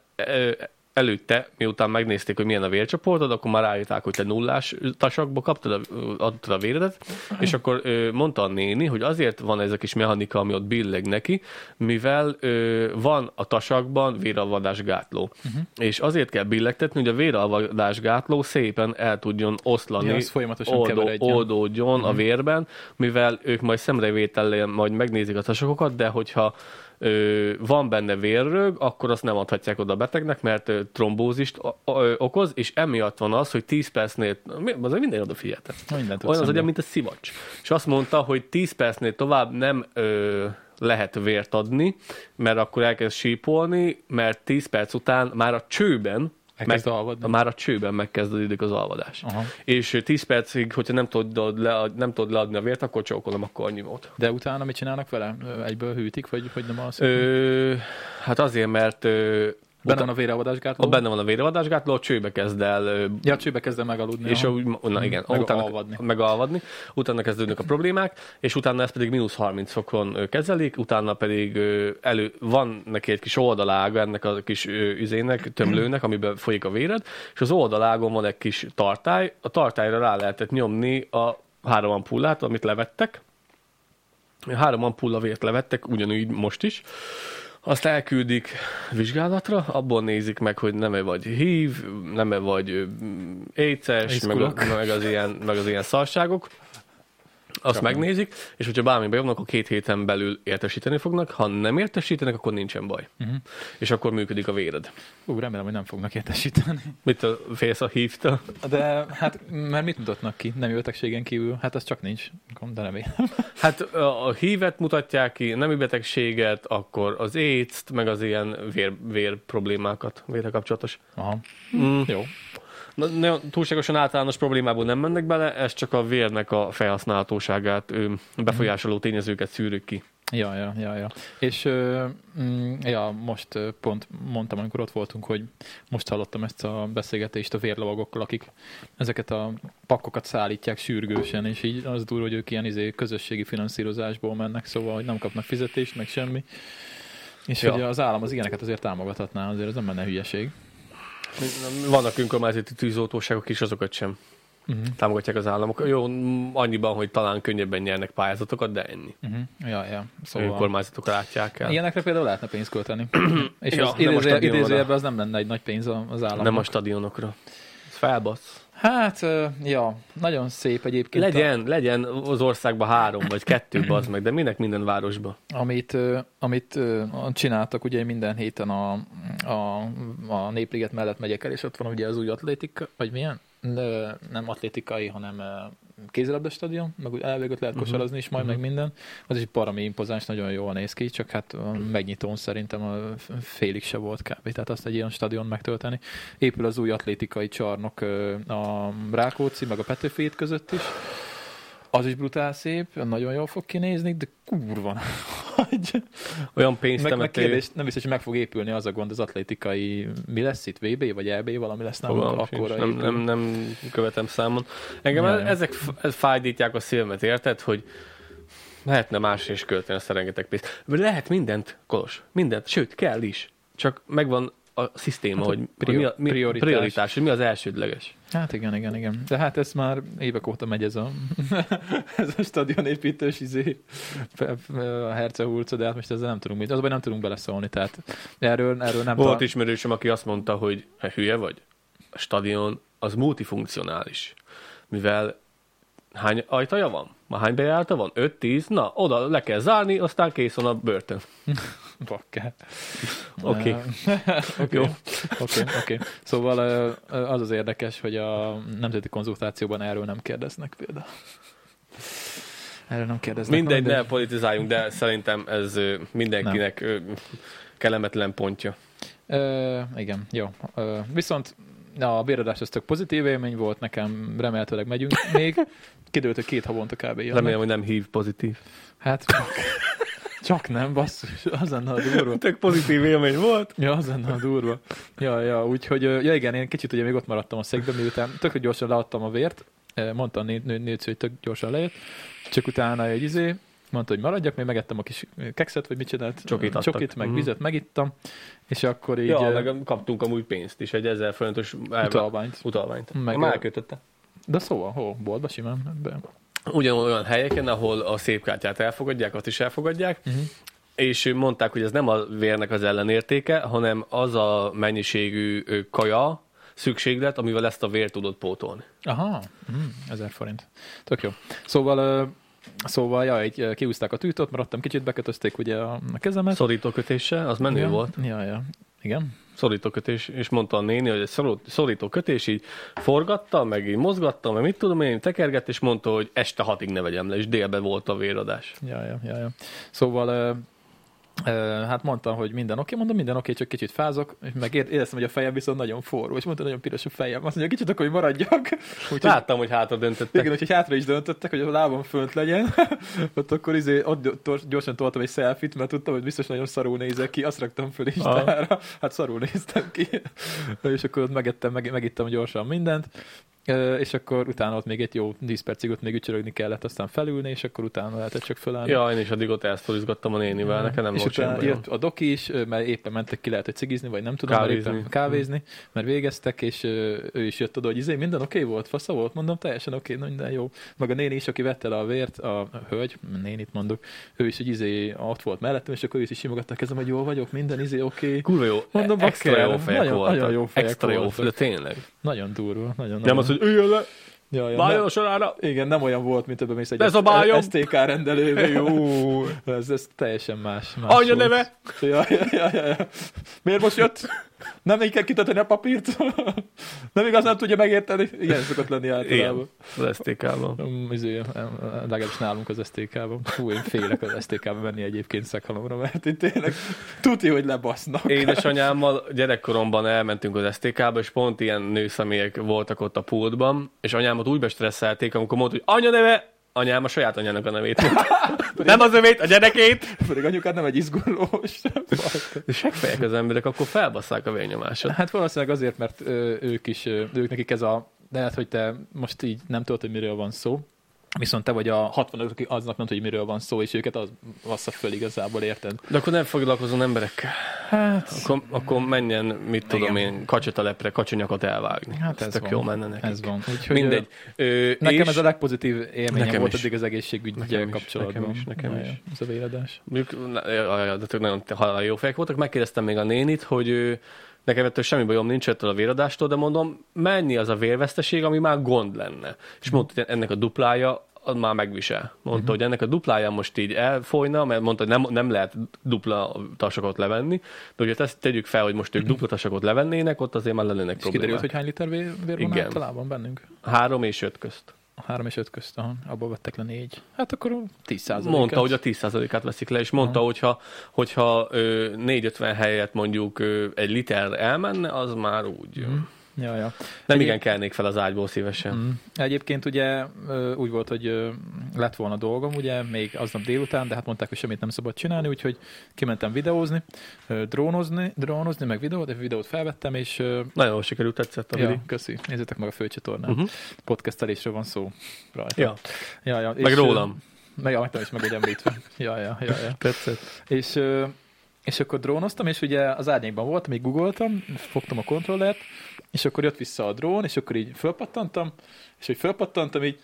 előtte, miután megnézték, hogy milyen a vércsoportod, akkor már rájötták, hogy te nullás tasakba kaptad, a, adtad a véredet, és akkor ö, mondta a néni, hogy azért van ez a kis mechanika, ami ott billeg neki, mivel ö, van a tasakban véralvadás gátló. Uh-huh. És azért kell billegtetni, hogy a véralvadás gátló szépen el tudjon oszlani, Ja, folyamatosan oldó, oldódjon uh-huh. a vérben, mivel ők majd szemrevétellel majd megnézik a tasakokat, de hogyha van benne vérrög, akkor azt nem adhatják oda a betegnek, mert trombózist okoz, és emiatt van az, hogy 10 percnél, azért minden tudsz Olyan az szembe. olyan, mint a szivacs. És azt mondta, hogy 10 percnél tovább nem ö, lehet vért adni, mert akkor elkezd sípolni, mert 10 perc után már a csőben Elkezd alvadni. már a csőben megkezdődik az alvadás. Aha. És ö, 10 percig, hogyha nem tudod, le, nem tudod leadni a vért, akkor csókolom, akkor annyi volt. De utána mit csinálnak vele? Egyből hűtik, vagy, vagy nem az? Ö, hát azért, mert ö, Benne van a vérelvadásgátló? ott benne van a vérvadásgátló, a csőbe kezd el Ja, a csőbe kezdem megaludni. és aha. úgy, na igen, Meg utána, alvadni. megalvadni, utána kezdődnek a problémák, és utána ezt pedig mínusz 30 fokon kezelik, utána pedig elő, van neki egy kis oldalága ennek a kis üzének, tömlőnek, amiben folyik a véred, és az oldalágon van egy kis tartály, a tartályra rá lehetett nyomni a három ampullát, amit levettek, három ampulla vért levettek, ugyanúgy most is, azt elküldik vizsgálatra, abból nézik meg, hogy nem-e vagy hív, nem-e vagy éces, meg, meg, az ilyen, meg az ilyen szarságok. Azt Csak megnézik, és hogyha bármi bejönnek, akkor két héten belül értesíteni fognak. Ha nem értesítenek, akkor nincsen baj. Mhm. És akkor működik a véred. Ú, remélem, hogy nem fognak értesíteni. Mit a félsz a hívta? De hát, mert mit mutatnak ki? Nem betegségen kívül? Hát az csak nincs. De remélem. Hát a a hívet mutatják ki, nemi betegséget, akkor az aids meg az ilyen vér, vér problémákat, vérre kapcsolatos. Aha. Mm. Jó. Na, ne, túlságosan általános problémából nem mennek bele, ez csak a vérnek a felhasználhatóságát, befolyásoló tényezőket szűrük ki. Ja, ja, ja, ja. És mm, ja, most pont mondtam, amikor ott voltunk, hogy most hallottam ezt a beszélgetést a vérlovagokkal, akik ezeket a pakokat szállítják sürgősen, és így az durva, hogy ők ilyen izé, közösségi finanszírozásból mennek, szóval, hogy nem kapnak fizetést, meg semmi. És Ja. hogy az állam az ilyeneket azért támogathatná, azért ez nem menne hülyeség. Vannak önkormányzati tűzoltóságok is, azokat sem Uh-huh. támogatják az államok. Jó, annyiban, hogy talán könnyebben nyernek pályázatokat, de ennyi. Uh-huh. Ja, ja. Szóval... Önkormányzatok látják el. Ilyenekre például lehetne pénzt költeni. és Ja, az idézőjelben az nem lenne egy nagy pénz az államnak. Nem a stadionokra. Ez felbasz. Hát, ja, nagyon szép egyébként. Legyen, legyen az országban három vagy kettő az meg, de minek minden városba? Amit, amit csináltak ugye minden héten a, a, a Népliget mellett megyek el, és ott van ugye az új atlétika, vagy milyen? Nem atlétikai, hanem kézilabda stadion, meg úgy elvégött lehet kosarazni is majd, Mhm. meg minden. Az is parami impozáns, nagyon jól néz ki, csak hát a megnyitón szerintem a félig se volt kb. Tehát azt egy ilyen stadion megtölteni. Épül az új atlétikai csarnok a Rákóczi, meg a Petőfi híd között is. Az is brutál szép, nagyon jól fog kinézni, de kurva hogy... Olyan Meg, meg pénztemető. kérdés, nem biztos, hogy meg fog épülni az a gond, az atlétikai, mi lesz itt, VB vagy EB, valami lesz nálunk, Fogalmam akkor sincs. nem, nem, nem követem számon. Engem Ja, ezek fájdítják a szívemet, érted, hogy lehetne más is költeni ezt a rengeteg pénzt. Lehet mindent, Kolos, mindent, sőt, kell is. Csak megvan a szisztéma, Hát a hogy, hogy prior- mi, a, mi prioritás. prioritás, hogy mi az elsődleges. Hát igen, igen, igen. De hát ez már évek óta megy ez a, ez a stadionépítős izé, a hercehulca, de hát most ezzel nem tudunk mit. Azonban nem tudunk beleszólni, tehát erről, erről nem Volt talán- ismerősöm, aki azt mondta, hogy hülye vagy, a stadion az multifunkcionális, mivel hány ajtaja van? Ma hány bejárata van? 5-10? Na, oda le kell zárni, aztán kész van a börtön. Bakker. Oké. Oké, oké, oké. Szóval az az érdekes, hogy a nemzeti konzultációban erről nem kérdeznek például. Erről nem kérdeznek. Mindegy, Na, ne politizáljunk, de szerintem ez mindenkinek ö, kellemetlen pontja. Ö, igen, jó. Ö, viszont a béradás az tök pozitív élmény volt, nekem remélhetőleg megyünk még. Kidőlt, hogy két havonta kb. jönnek. Remélem, hogy nem hív pozitív. Hát csak nem, basszus, az lenne a durva. Tök pozitív élmény volt. Ja, az lenne a durva. Ja, ja, úgyhogy, ja igen, én kicsit ugye még ott maradtam a székben, miután tök gyorsan leadtam a vért, mondta a nő, nő, hogy tök gyorsan lejött, csak utána egy izé, mondta, hogy maradjak, még megettem a kis kekszet, vagy mit csinált. Csokit adtak. Csokit, meg Mhm. vizet megittam, és akkor így Ja, meg kaptunk amúgy pénzt is, egy 1000 forintos utalványt. utalványt. Meg már elkötötte. De szóval, hol? Boltba simán? Be. Ugyanolyan helyeken, ahol a szép kártyát elfogadják, azt is elfogadják, Uh-huh. és mondták, hogy ez nem a vérnek az ellenértéke, hanem az a mennyiségű kaja, szükséglet, amivel ezt a vért tudod pótolni. Aha, mm, 1000 forint. Tök jó. Szóval, szóval ja, így ö, kiúzták a tűtot, maradtam kicsit, bekötözték ugye a, kezemet. Szorítókötéssel, az menő ja, volt. Ja, ja. Igen. Szorítókötés, és mondta a néni, hogy egy szorítókötés, így forgatta, meg így mozgatta, meg mit tudom én, tekergett, és mondta, hogy este hatig ne vegyem le, és délben volt a véradás. Ja, ja, ja, ja. Szóval hát mondtam, hogy minden oké, mondom, minden oké, csak kicsit fázok, és meg ér- éreztem, hogy a fejem viszont nagyon forró, és mondta, nagyon piros a fejem. Azt mondja, kicsit akkor, hogy maradjak. Úgyhogy, Láttam, hogy hátra döntöttek. igen, úgyhogy hátra is döntöttek, hogy a lábam fönt legyen. ott akkor izé, ott gyorsan toltam egy selfit, mert tudtam, hogy biztos nagyon szarul nézek ki, azt raktam föl Instára. Hát szarul néztem ki. és akkor ott megettem, meg, megittam gyorsan mindent. És akkor utána ott még egy jó 10 percig ott még ücsörögni kellett, aztán felülni, és akkor utána lehetett csak fölállni. Ja, én is addig ott elsztorizgattam a nénivel, nekem nem és volt utána jött a doki is, mert éppen mentek ki, lehet, hogy cigizni, vagy nem tudom, mert Kávézni. éppen kávézni, mert végeztek, és ő is jött oda, hogy izé, minden oké okay volt, fasza volt, mondom, teljesen oké, okay, minden jó. Meg a néni is, aki vette le a vért, a, hölgy, nénit mondok, ő is, hogy izé, ott volt mellettem, és akkor ő is, simogatta kezem, hogy jól vagyok, minden izé oké. Okay. Kurva jó, Mondom, extra jó fejek nagyon- voltak. nagyon jó fejek extra jó, de tényleg. Nagyon durva, nagyon, Nem nagyon. az, hogy üljön le, ja, nem, sorára. igen, nem olyan volt, mint ebben mész egy Leszabáljam. STK rendelőbe, jó. Ez, ez teljesen más. más Anya volt. neve! Ja, ja, ja, ja, ja. Miért most jött? Nem így kell kitetni a papírt? Nem igaz, nem tudja megérteni? Igen, szokott lenni általában. Igen, az STK-ban. Um, izé, legalábbis nálunk az STK-ban. Fú, én félek az STK-ban menni egyébként szekhalomra, mert itt tényleg tudja, hogy lebasznak. Édesanyámmal gyerekkoromban elmentünk az STK-ba, és pont ilyen nőszemélyek voltak ott a pultban, és anyámat úgy bestresszelték, amikor mondta, hogy anya neve, anyám a saját anyának a nevét. nem az övét, a gyerekét. Pedig anyukád nem egy izgulós. De seggfejek az emberek, akkor felbasszák a vérnyomásot. Hát valószínűleg azért, mert ö, ők is, ö, ők nekik ez a, de lehet, hogy te most így nem tudod, hogy miről van szó, viszont te vagy a 65 aki aznak nem hogy miről van szó, és őket az vassza föl igazából, érted? De akkor nem foglalkozom emberekkel. Hát, Akkor, akkor menjen, mit tudom én, kacsatalepre, kacsonyakat elvágni. hát ez ez tök jó menne nekik. Ez van. Úgyhogy, Mindegy. Ö, Nekem és ez a legpozitív élményem volt is. eddig az egészségügyel kapcsolatban. nekem is, nekem Ja, is. Ez a ja, de tök nagyon halál jó fejek voltak. Megkérdeztem még a nénit, hogy nekem ettől semmi bajom nincs ettől a véradástól, de mondom, mennyi az a vérveszteség, ami már gond lenne. És mondta, hogy ennek a duplája az már megvisel. Mondta, Mhm. hogy ennek a duplája most így elfolyna, mert mondta, hogy nem, nem lehet dupla tasakot levenni, de hogyha ezt tegyük fel, hogy most ők dupla tasakot levennének, ott azért már lennének És kiderült, problémák. hogy hány liter vér, vér van általában bennünk? Három és öt közt. A három és öt közt, aha, abból vettek le négy. Hát akkor 10 százalék. Mondta, hogy a 10%-át veszik le, és mondta, hogyha, hogyha ö, 450 helyet mondjuk ö, egy liter elmenne, az már úgy. Mhm. Ja, ja. Nem Egyéb- igen kelnék fel az ágyból szívesen. Mm. Egyébként ugye úgy volt, hogy lett volna dolgom, ugye, még aznap délután, de hát mondták, hogy semmit nem szabad csinálni, úgyhogy kimentem videózni, drónozni, drónozni, meg videót, egy videót felvettem, és Nagyon jól sikerült, tetszett a ja, videó. köszi, nézzétek meg a főcsatornán. Uh-huh. Podcastelésről van szó rajta. Ja, ja, ja. meg és, rólam. Meg, meg is meg vagy említve. ja, ja, ja, ja. Tetszett. És, és akkor drónoztam, és ugye az árnyékban voltam, így googoltam, fogtam a kontrollert, és akkor jött vissza a drón, és akkor így fölpattantam, és hogy fölpattantam, így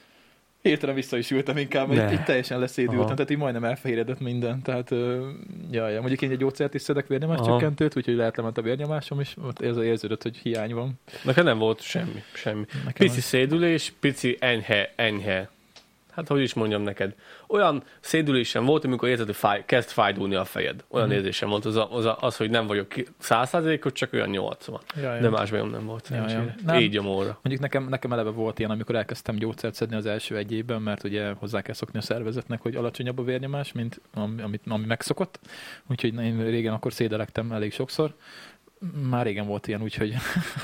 hirtelen vissza is ültem inkább, így, így teljesen leszédültem, Aha. tehát így majdnem elfehéredett minden, tehát jaj, jaj. mondjuk én egy gyógyszert is szedek vérnyomás Aha. csökkentőt, úgyhogy lehet lement a vérnyomásom, és ott ez érződött, hogy hiány van. Nekem nem volt semmi, semmi. Nekem Pici szédülés, pici enyhe, enyhe. Hát hogy is mondjam neked. Olyan szédülésem volt, amikor érzed, hogy fáj, kezd fájdulni a fejed. Olyan Mhm. érzésem volt az, az, az, hogy nem vagyok százszázalékos, csak olyan 80. Jaj, De más bajom nem volt. Ja, ja. szerencsére. Nem. Így gyomorra. Mondjuk nekem, nekem eleve volt ilyen, amikor elkezdtem gyógyszert szedni az első egy évben, mert ugye hozzá kell szokni a szervezetnek, hogy alacsonyabb a vérnyomás, mint ami, amit, ami megszokott. Úgyhogy én régen akkor szédelektem elég sokszor. Már régen volt ilyen, úgyhogy...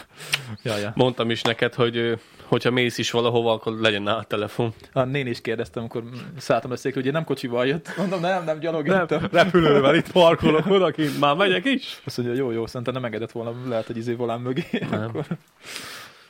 ja, ja. Mondtam is neked, hogy hogyha mész is valahova, akkor legyen nála a telefon. A néni is kérdeztem, amikor szálltam a székre, ugye nem kocsival jött. Mondom, nem, nem, gyalog Nem, jöttem. repülővel itt parkolok odakint, már megyek is. Azt mondja, jó, jó, szerintem nem engedett volna, lehet, hogy izé volán mögé. Nem. Akkor...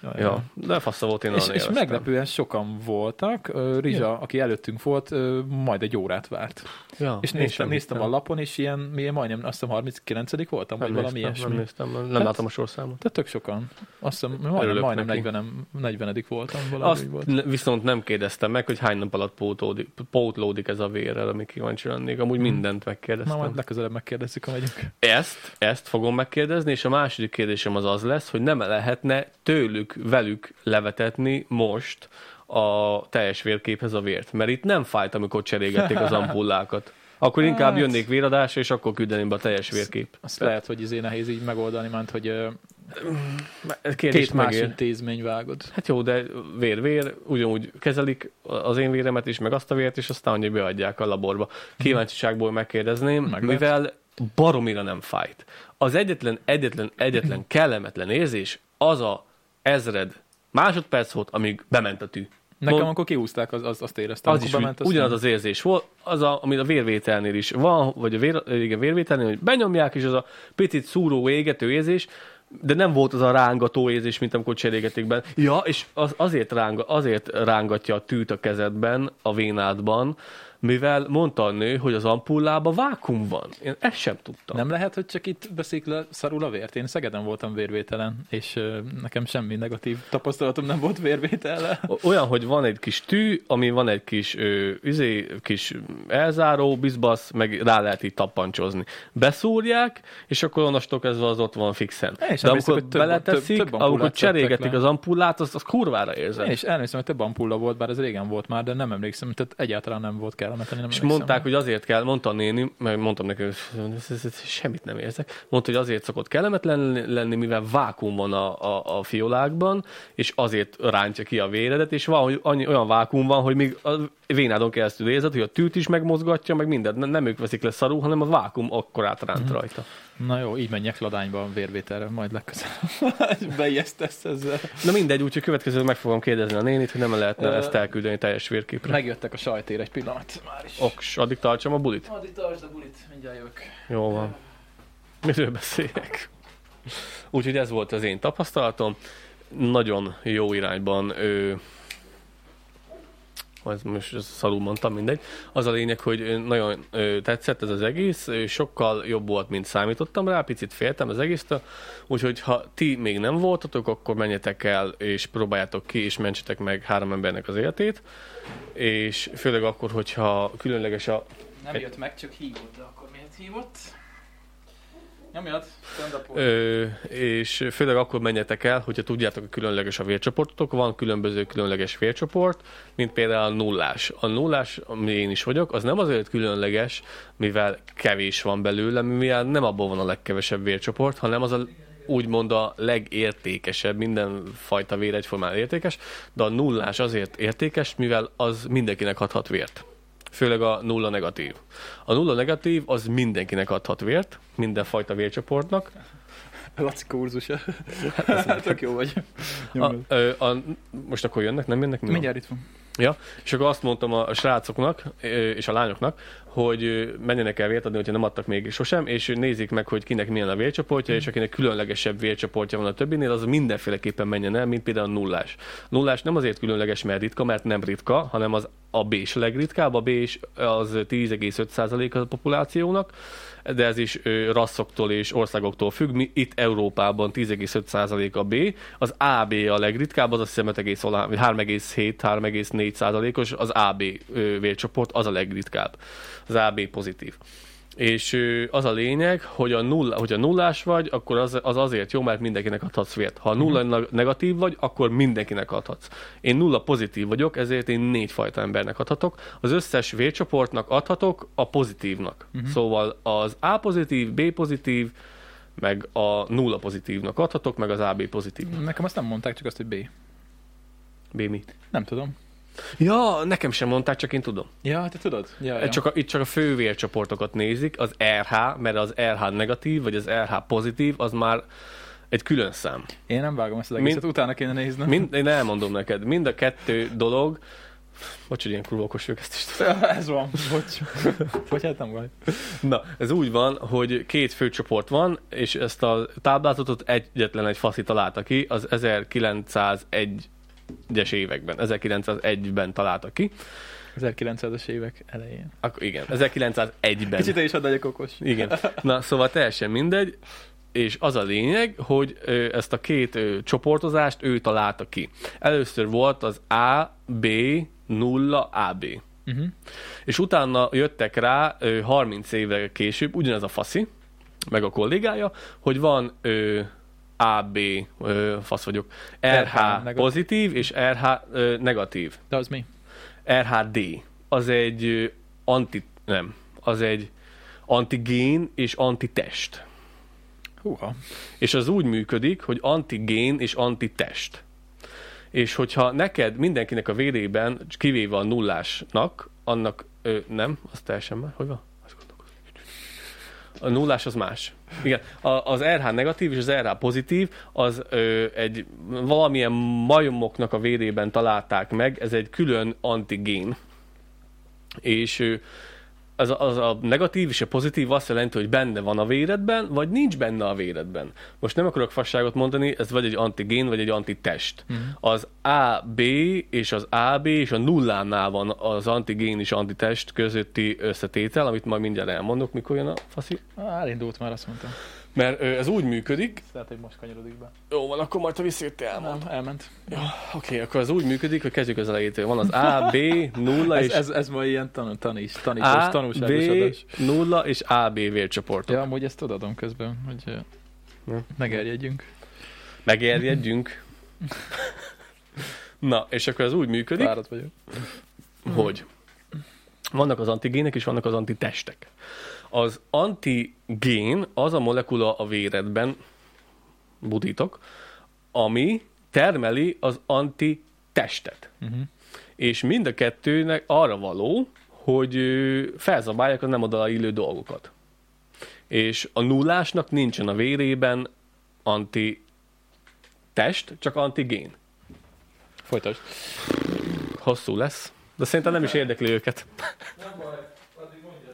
Ja, Ja, de fassa volt én És, és meglepően sokan voltak. Rizsa, Ja. aki előttünk volt, majd egy órát várt. Ja, És néztem, néztem a hittem. lapon, és ilyen, milyen majdnem, azt hiszem 39 voltam, vagy Nem valami néztem, ilyesmi. nem néztem, nem Hát- láttam a sorszámot. Tehát tök sokan. Azt hiszem, majdnem, majdnem neki. 40, 40 voltam, valami Azt volt. ne- viszont nem kérdeztem meg, hogy hány nap alatt pótódik, pótlódik ez a vérrel, ami kíváncsi lennék. Amúgy mindent Na, megkérdeztem. majd legközelebb megkérdezzük, ha megyünk. Ezt, ezt fogom megkérdezni, és a második kérdésem az az lesz, hogy nem lehetne tőlük, velük levetetni most a teljes vérképhez a vért. Mert itt nem fájt, amikor cserégették az ampullákat. Akkor inkább Hát. jönnék véradásra, és akkor küldeném be a teljes vérkép. Azt lehet, hogy izé nehéz így megoldani, mert hogy ö, Kérdés két más megér. intézmény vágod. Hát jó, de vér-vér, ugyanúgy kezelik az én véremet is, meg azt a vért, és aztán hogy beadják a laborba. Kíváncsiságból megkérdezném, Meg mivel baromira nem fájt. Az egyetlen, egyetlen, egyetlen kellemetlen érzés az a ezred másodperc volt, amíg bement a tű. Nekem, Mond- amikor kiúzták, az, az, azt éreztem. Az is bement, azt ugyanaz nem. az érzés volt, az, a, ami a vérvételnél is van, vagy a vér, igen, vérvételnél, hogy benyomják, és az a picit szúró, égető érzés, de nem volt az a rángató érzés, mint amikor cserégetik benne. Ja, és az, azért, ránga, azért rángatja a tűt a kezedben, a vénádban, mivel mondta a nő, hogy az ampullában vákum van. Én ezt sem tudtam. Nem lehet, hogy csak itt veszik le szarul a vért. Én Szegeden voltam vérvételen, és ö, nekem semmi negatív tapasztalatom nem volt vérvétellel. Olyan, hogy van egy kis tű, ami van egy kis, ö, üzé, kis elzáró, bizbasz, meg rá lehet így tappancsozni. Beszúrják, és akkor onnastól kezdve az ott van fixen. Én De amikor hogy több- beleteszik, több- több amikor cserégetik le. az ampullát, az, az kurvára érzed. Én is hogy több ampulla volt, bár ez régen volt már, de nem emlékszem, tehát egyáltalán nem volt kellemetlen. Nem És mondták, hogy azért kell, mondta a néni, meg mondtam neki, hogy semmit nem érzek. Mondta, hogy azért szokott kellemetlen lenni, mivel vákum van a, a, a fiolákban, és azért rántja ki a véredet, és van, hogy annyi, olyan vákum van, hogy még a vénádon keresztül érzed, hogy a tűt is megmozgatja, meg mindent. Nem, ők veszik le szarul, hanem a vákum akkor átránt Mhm. rajta. Na jó, így menjek ladányba a vérvételre, majd legközelebb. Beijesztesz ezzel. Na mindegy, úgyhogy következően meg fogom kérdezni a nénit, hogy nem lehetne Ö, ezt elküldeni teljes vérképre. Megjöttek a sajtér egy pillanat. Már is. Oks, addig tartsam a bulit? Addig tartsd a bulit, mindjárt jövök. Jó van. Miről beszélek? Úgyhogy ez volt az én tapasztalatom. Nagyon jó irányban ö, az most szarul mondtam, mindegy. Az a lényeg, hogy nagyon tetszett ez az egész, sokkal jobb volt, mint számítottam rá, picit féltem az egésztől, úgyhogy ha ti még nem voltatok, akkor menjetek el, és próbáljátok ki, és mentsetek meg három embernek az életét, és főleg akkor, hogyha különleges a Nem jött meg, csak hívott, de akkor miért hívott? Nyomjad, Ö, és főleg akkor menjetek el, hogyha tudjátok, hogy különleges a vércsoportotok, van különböző különleges vércsoport, mint például a nullás. A nullás, ami én is vagyok, az nem azért különleges, mivel kevés van belőle, mivel nem abból van a legkevesebb vércsoport, hanem az a úgymond a legértékesebb, mindenfajta vér egyformán értékes, de a nullás azért értékes, mivel az mindenkinek adhat vért. Főleg a nulla negatív. A nulla negatív az mindenkinek adhat vért, mindenfajta vércsoportnak. Laci kurzusa. Tök jó vagy. A, ö, a, most akkor jönnek, nem jönnek? Mi van? Mindjárt itt van. Ja, és akkor azt mondtam a srácoknak és a lányoknak, hogy menjenek el vért adni, hogyha nem adtak még sosem, és nézzék meg, hogy kinek milyen a vércsoportja, és akinek különlegesebb vércsoportja van a többinél, az mindenféleképpen menjen el, mint például a nullás. Nullás nem azért különleges, mert ritka, mert nem ritka, hanem az a B-s legritkább, a B-s az 10,5% a populációnak, de ez is rasszoktól és országoktól függ. Mi itt Európában 10,5% a B, az AB a legritkább, az azt hiszem 3,7-3,4%-os, az AB vércsoport az a legritkább, az AB pozitív. És az a lényeg, hogy a nulla, hogyha nullás vagy, akkor az, az azért jó, mert mindenkinek adhatsz vért. Ha nulla Mhm. negatív vagy, akkor mindenkinek adhatsz. Én nulla pozitív vagyok, ezért én négy fajta embernek adhatok. Az összes vércsoportnak adhatok a pozitívnak. Uh-huh. Szóval az A pozitív, B pozitív, meg a nulla pozitívnak adhatok, meg az AB pozitív. Nekem azt nem mondták, csak azt, hogy B. B mi? Nem tudom. Ja, nekem sem mondták, csak én tudom. Ja, te tudod? Ja, ja. Csak a, itt csak a fő vércsoportokat nézik, az RH, mert az RH negatív, vagy az RH pozitív, az már egy külön szám. Én nem vágom ezt az egészet, Mind- utána kéne nézni. Mind, én elmondom neked, mind a kettő dolog, bocs, hogy ilyen kurva okos vagyok, ezt is tudom. Ez van, bocs. Bocs, hát nem baj. Na, ez úgy van, hogy két főcsoport van, és ezt a táblázatot egyetlen egy faszi találta ki, az 1901-es években, 1901-ben találta ki. 1900-es évek elején. Akkor igen, 1901-ben. Kicsit is legyek okos. Igen. Na, szóval teljesen mindegy, és az a lényeg, hogy ö, ezt a két ö, csoportozást ő találta ki. Először volt az A, B, 0, AB. Uh-huh. És utána jöttek rá ö, 30 évvel később, ugyanez a faszi, meg a kollégája, hogy van ö, AB, ö, fasz vagyok, RH, negatív. pozitív és RH ö, negatív. De az mi? RHD, az egy ö, anti, nem, az egy antigén és antitest. Húha. És az úgy működik, hogy antigén és antitest. És hogyha neked mindenkinek a vérében, kivéve a nullásnak, annak ö, nem, az teljesen már, hogy van? A nullás az más. Igen, a, az RH negatív és az RH pozitív, az ö, egy valamilyen majomoknak a vérében találták meg, ez egy külön antigén. És ö, az, a- az a negatív és a pozitív azt jelenti, hogy benne van a véredben, vagy nincs benne a véredben. Most nem akarok fasságot mondani, ez vagy egy antigén, vagy egy antitest. Mhm. Az AB és az AB és a nullánál van az antigén és antitest közötti összetétel, amit majd mindjárt elmondok, mikor jön a faszi. Elindult már, azt mondtam. Mert ö, ez úgy működik, Lehet, hogy most kanyarodik be. jó van, akkor majd ha visszajöttél elmond. Nem, elment. Oké, akkor az úgy működik, hogy kezdjük az elejétől. Van az A, B, nulla Ez, és ez, ez ma ilyen tan, tanis, tanítos, A, tanulságos B, adás. nulla és AB vércsoportok. Ja, amúgy ezt odadom közben, hogy Ja. megerjedjünk. Megérjedjünk. Na, és akkor ez úgy működik, Fáradt vagyok. hogy vannak az antigének és vannak az antitestek. Az antigén az a molekula a véredben, butítok, ami termeli az antitestet. Uh-huh. És mind a kettőnek arra való, hogy felzabálják a nem oda illő dolgokat. És a nullásnak nincsen a vérében antitest, csak antigén. Folytasd. Hosszú lesz, de szerintem nem is érdekli őket.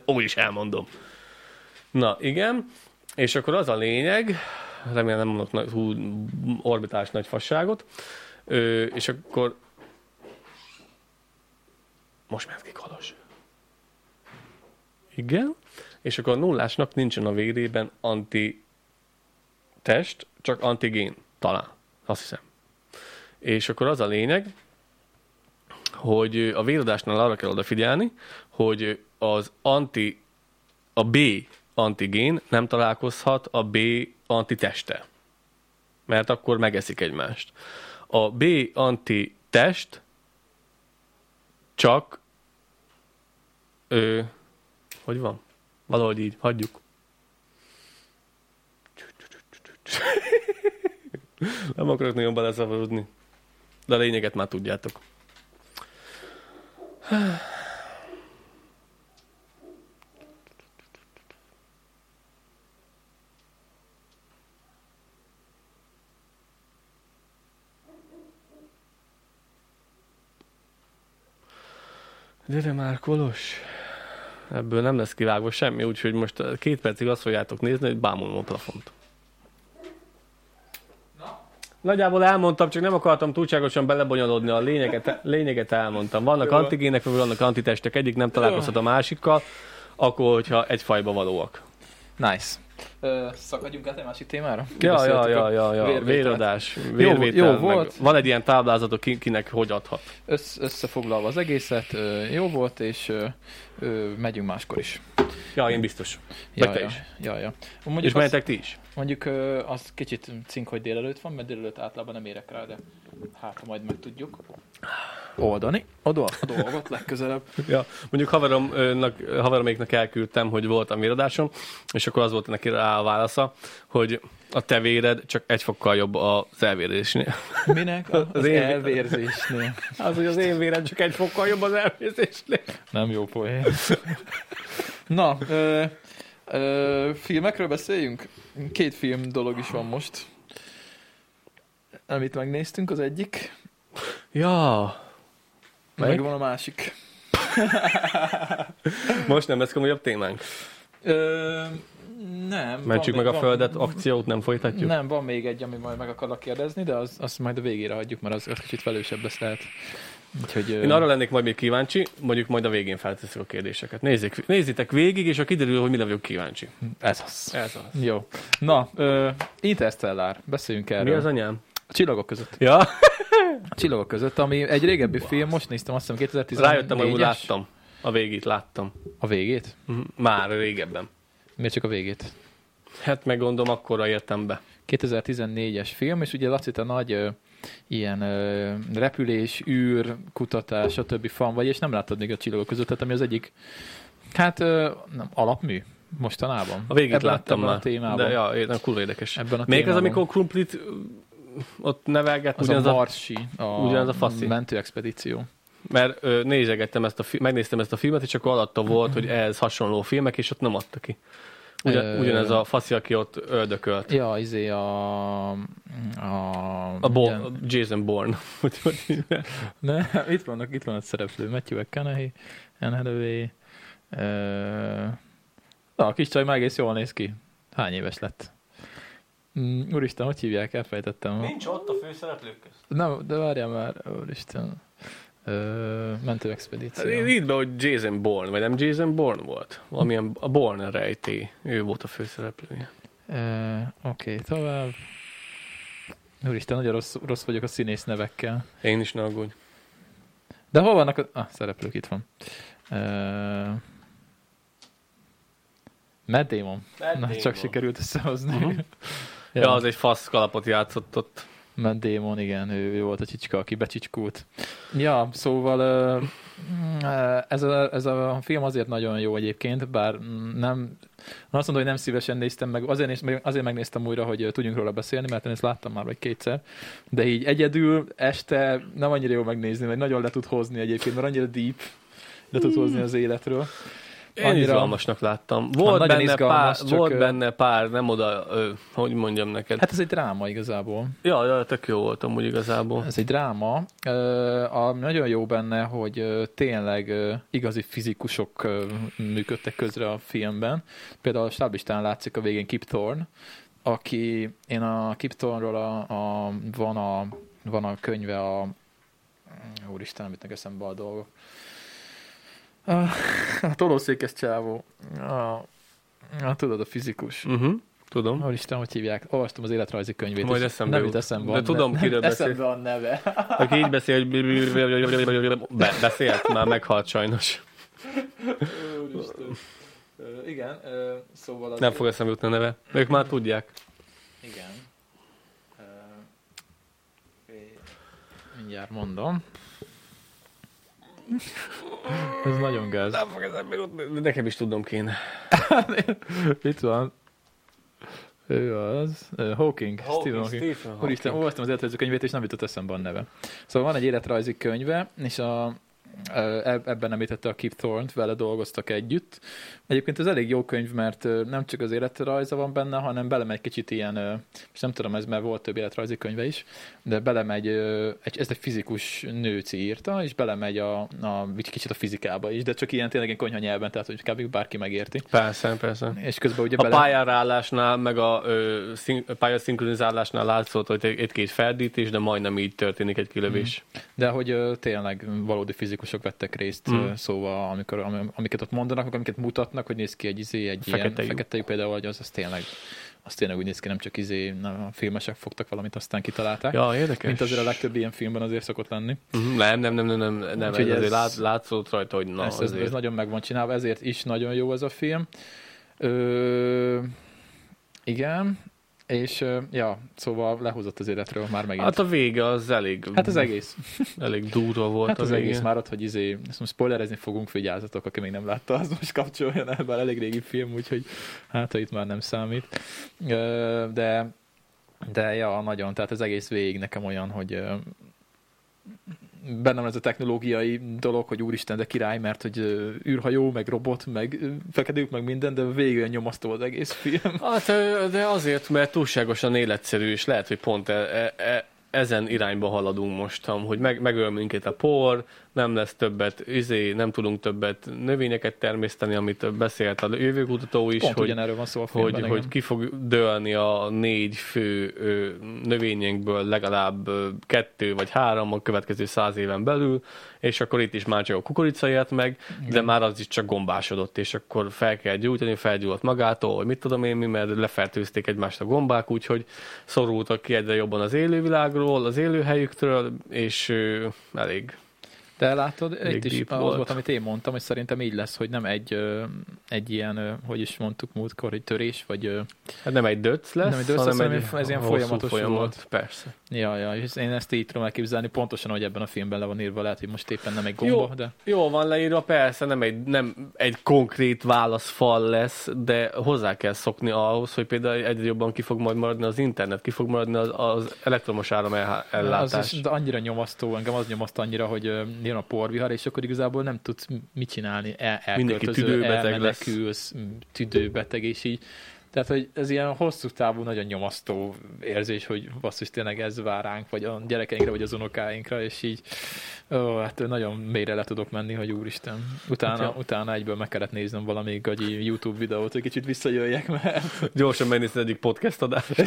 Úgy elmondom. Na, igen, és akkor az a lényeg, remélem nem mondok nagy, hú, orbitális nagy fasságot, ö, és akkor most ment ki Kalos. Igen, és akkor a nullásnak nincsen a vérében anti test, csak antigén, talán, azt hiszem. És akkor az a lényeg, hogy a véradásnál arra kell odafigyelni, hogy az anti, a B antigén nem találkozhat a B antiteste. Mert akkor megeszik egymást. A B antitest csak ö, hogy van? Valahogy így, hagyjuk. Nem akarok nagyon beleszavarodni. De a lényeget már tudjátok. Gyere már, Kolos! Ebből nem lesz kivágva semmi, úgyhogy most két percig azt fogjátok nézni, hogy bámulom a plafont. Nagyjából elmondtam, csak nem akartam túlságosan belebonyolódni a lényeget, lényeget elmondtam. Vannak Jó. antigének, meg vannak antitestek, egyik nem találkozhat a másikkal, akkor, hogyha egy fajba valóak. Nice. Ö, szakadjunk át egy másik témára? Ja, ja, ja, ja, ja. Véradás, vérvétel, jó meg volt. Van egy ilyen táblázatok, ki, kinek hogy adhat. Össz, összefoglalva az egészet, jó volt, és ö, megyünk máskor is. Ja, én biztos. Ja, Meg te ja, is. Ja, ja. És Mondjuk, az, menjetek ti is. mondjuk az kicsit cink, hogy délelőtt van, mert délelőtt általában nem érek rá, de hát ha majd meg tudjuk oldani a, dol- a dolgot legközelebb. Ja, mondjuk haveromnak, haveroméknak elküldtem, hogy voltam véradáson, és akkor az volt neki rá a válasza, hogy a te véred csak egy fokkal jobb az elvérzésnél. Minek? Az, az én- elvérzésnél. Az, hogy az én véred csak egy fokkal jobb az elvérzésnél. Nem jó poén. Na, ö, ö, filmekről beszéljünk? Két film dolog is van most. Amit megnéztünk, az egyik, Ja. meg, Melyik? meg van a másik. Most nem lesz komolyabb témánk. Ö, nem. Mentsük van meg a még- földet, van- akciót nem folytatjuk. Nem, van még egy, ami majd meg akarlak kérdezni, de az, azt majd a végére hagyjuk, mert az, az kicsit velősebb lesz lehet. Úgyhogy, Én arra lennék majd még kíváncsi, mondjuk majd a végén felteszek a kérdéseket. Nézzék, nézzétek végig, és a kiderül, hogy mire vagyok kíváncsi. Ez az. Ez az. Jó. Na, ö, Interstellar, beszéljünk erről. Mi az anyám? A csillagok között. Ja, A csillagok között, ami egy régebbi film, most néztem, azt hiszem 2014 rájöttem, hogy láttam. A végét láttam. A végét? Mhm. Már régebben. Miért csak a végét? Hát meg gondolom, akkorra értem be. 2014-es film, és ugye Laci, te nagy ö, ilyen ö, repülés, űr, kutatás, stb. fan vagy, és nem láttad még a csillagok között, tehát ami az egyik, hát ö, nem, alapmű mostanában. A végét ebben, láttam ebben már. a témában. De ja, én- kurva érdekes. Ebben a Még az, témában. amikor Krumplit ott nevelget, az ugyanaz a Marsi, a, ugyanaz a faszi. mentőexpedíció. mert ö, nézegettem ezt a fi- megnéztem ezt a filmet, és akkor alatta volt, hogy ehhez hasonló filmek, és ott nem adta ki. Ugyan, ugyanez a faszi, aki ott öldökölt. Ja, izé a... A, A Bo- igen. Jason Bourne. Ne, itt vannak, itt van a szereplő. Matthew McConaughey, Anne Hathaway. Na, a kis csaj már egész jól néz ki. Hány éves lett? Mm, úristen, hogy hívják? Elfejtettem. Nincs ott a főszereplők közt. Nem, de várjál már, úristen. Uh, mentőexpedíció. Hát Itt be, hogy Jason Bourne, vagy nem Jason Bourne volt? Valamilyen a Bourne rejtély. Ő volt a főszereplője. Oké, okay, tovább. Úristen, nagyon rossz, rossz vagyok a színész nevekkel. Én is ne aggódj. De hol vannak a... Ah, szereplők itt van. Uh, Matt Damon. Matt Na, Damon. csak sikerült összehozni. Mhm. Ja, az egy fasz kalapot játszott ott. Matt Damon, igen, ő, ő volt a csicska, aki becsicskult. Ja, szóval mm, ez a, ez a film azért nagyon jó egyébként, bár nem, azt mondom, hogy nem szívesen néztem meg, azért, néz, azért megnéztem újra, hogy tudjunk róla beszélni, mert én ezt láttam már vagy kétszer, de így egyedül este nem annyira jó megnézni, mert nagyon le tud hozni egyébként, mert annyira deep le tud hozni az életről. Én Annyira- izgalmasnak láttam. Volt, nagyon benne, izgalmas, pár, csak, volt benne pár, nem oda, ö, hogy mondjam neked. Hát ez egy dráma igazából. Ja, ja, tök jó voltam úgy igazából. Ez egy dráma. Ö, Ami nagyon jó benne, hogy ö, tényleg ö, igazi fizikusok ö, működtek közre a filmben. Például a stáblistán látszik a végén Kip Thorne, aki, én a Kip Thorne-ról a, a, van, a, van a könyve a úristen, amit eszembe a dolgok. A, a tolószékes csávó. A, a, tudod, a fizikus. Uh-huh, tudom. Úristen, hogy hívják? Olvastam az életrajzi könyvét. Majd eszembe nem jut. eszembe. De tudom, neve. kiről Nem beszélsz. Eszembe a neve. Aki így beszél, hogy Be, beszélt, már meghalt sajnos. Úristen. Igen, szóval az... Nem fog eszembe jutni a neve. Ők már tudják. Igen. Mindjárt mondom. Ez nagyon gáz. Nem fog eszembe jutni. Nekem is tudom kéne. Itt van. Ő az. Ö, Hawking. Stephen Hawking. Stephen Úristen, olvastam az életrajzi könyvét, és nem jutott eszembe a neve. Szóval van egy életrajzi könyve, és a, Ebben említette a Kip Thorne-t, vele dolgoztak együtt. Egyébként ez elég jó könyv, mert nem csak az életrajza van benne, hanem belemegy kicsit ilyen, és nem tudom, ez mert volt több életrajzi könyve is, de belemegy, egy, ez egy fizikus nőci írta, és belemegy a, a, kicsit a fizikába is, de csak ilyen tényleg ilyen konyha nyelven, tehát hogy kb. bárki megérti. Persze, persze. És közben ugye A bele... pályára állásnál, meg a ö, szín, pályaszinkronizálásnál látszott, hogy egy- egy-két ferdítés, de majdnem így történik egy kilövés. De hogy ö, tényleg valódi fizikusok vettek részt, Mm. szóval amikor, am- amiket ott mondanak, amiket mutatnak, hogy néz ki egy izé, egy Fekete ilyen lyuk. fekete lyuk például, hogy az, az tényleg az tényleg úgy néz ki, nem csak izé, na, a filmesek fogtak valamit, aztán kitalálták. Ja, érdekes. Mint azért a legtöbb ilyen filmben azért szokott lenni. Mhm, Nem, nem, nem, nem, nem, nem ez, azért lát, látszott rajta, hogy na, ez, ez, ez nagyon meg van csinálva, ezért is nagyon jó ez a film. Ö, igen, és ja, szóval lehozott az életről már megint. Hát a vége az elég, hát az egész. elég durva volt Hát az vége. egész már ott, hogy izé, ezt most spoilerezni fogunk, vigyázzatok, aki még nem látta, az most kapcsoljon el, bár elég régi film, úgyhogy hát itt már nem számít. De, de ja, nagyon, tehát az egész végig nekem olyan, hogy bennem ez a technológiai dolog, hogy úristen, de király, mert hogy űrhajó, meg robot, meg fekedők, meg minden, de végig olyan nyomasztó az egész film. Hát, de azért, mert túlságosan életszerű, és lehet, hogy pont e, e, e, ezen irányba haladunk most, hogy meg, megöl minket a por, nem lesz többet, izé, nem tudunk többet növényeket termeszteni, amit beszélt a jövőkutató is, Pont hogy, van szó a filmben. hogy, igen. hogy ki fog dőlni a négy fő növényekből legalább kettő vagy három a következő száz éven belül, és akkor itt is már csak a kukorica élt meg, de Igen. már az is csak gombásodott, és akkor fel kell gyújtani, felgyújtott magától, hogy mit tudom én mi, mert lefertőzték egymást a gombák, úgyhogy szorultak ki egyre jobban az élővilágról, az élőhelyüktől, és elég De látod, Elég itt is az volt. volt. amit én mondtam, hogy szerintem így lesz, hogy nem egy, egy ilyen, hogy is mondtuk múltkor, hogy törés, vagy Hát nem egy döc lesz, Nem egy döc lesz, hanem ez ilyen folyamatos folyamat. Persze. ja, ja, és én ezt így tudom elképzelni, pontosan, hogy ebben a filmben le van írva, lehet, hogy most éppen nem egy gomba, Jó. de Jó van leírva, persze, nem egy, nem egy konkrét válaszfal lesz, de hozzá kell szokni ahhoz, hogy például egyre jobban ki fog majd maradni az internet, ki fog maradni az, az elektromos áram el, ellátás. az is, de annyira nyomasztó, engem az nyomaszt annyira, hogy jön a porvihar, és akkor igazából nem tudsz mit csinálni, el, Mindenki elköltözöl, tüdőbeteg lesz. elmenekülsz, m, tüdőbeteg, és így tehát, hogy ez ilyen hosszú távú, nagyon nyomasztó érzés, hogy basszus, tényleg ez vár ránk, vagy a gyerekeinkre, vagy az unokáinkra, és így ó, hát nagyon mélyre le tudok menni, hogy úristen. Utána, Hát utána egyből meg kellett néznem valami gagyi YouTube videót, hogy kicsit visszajöjjek, mert Gyorsan megnézted egyik podcast adást.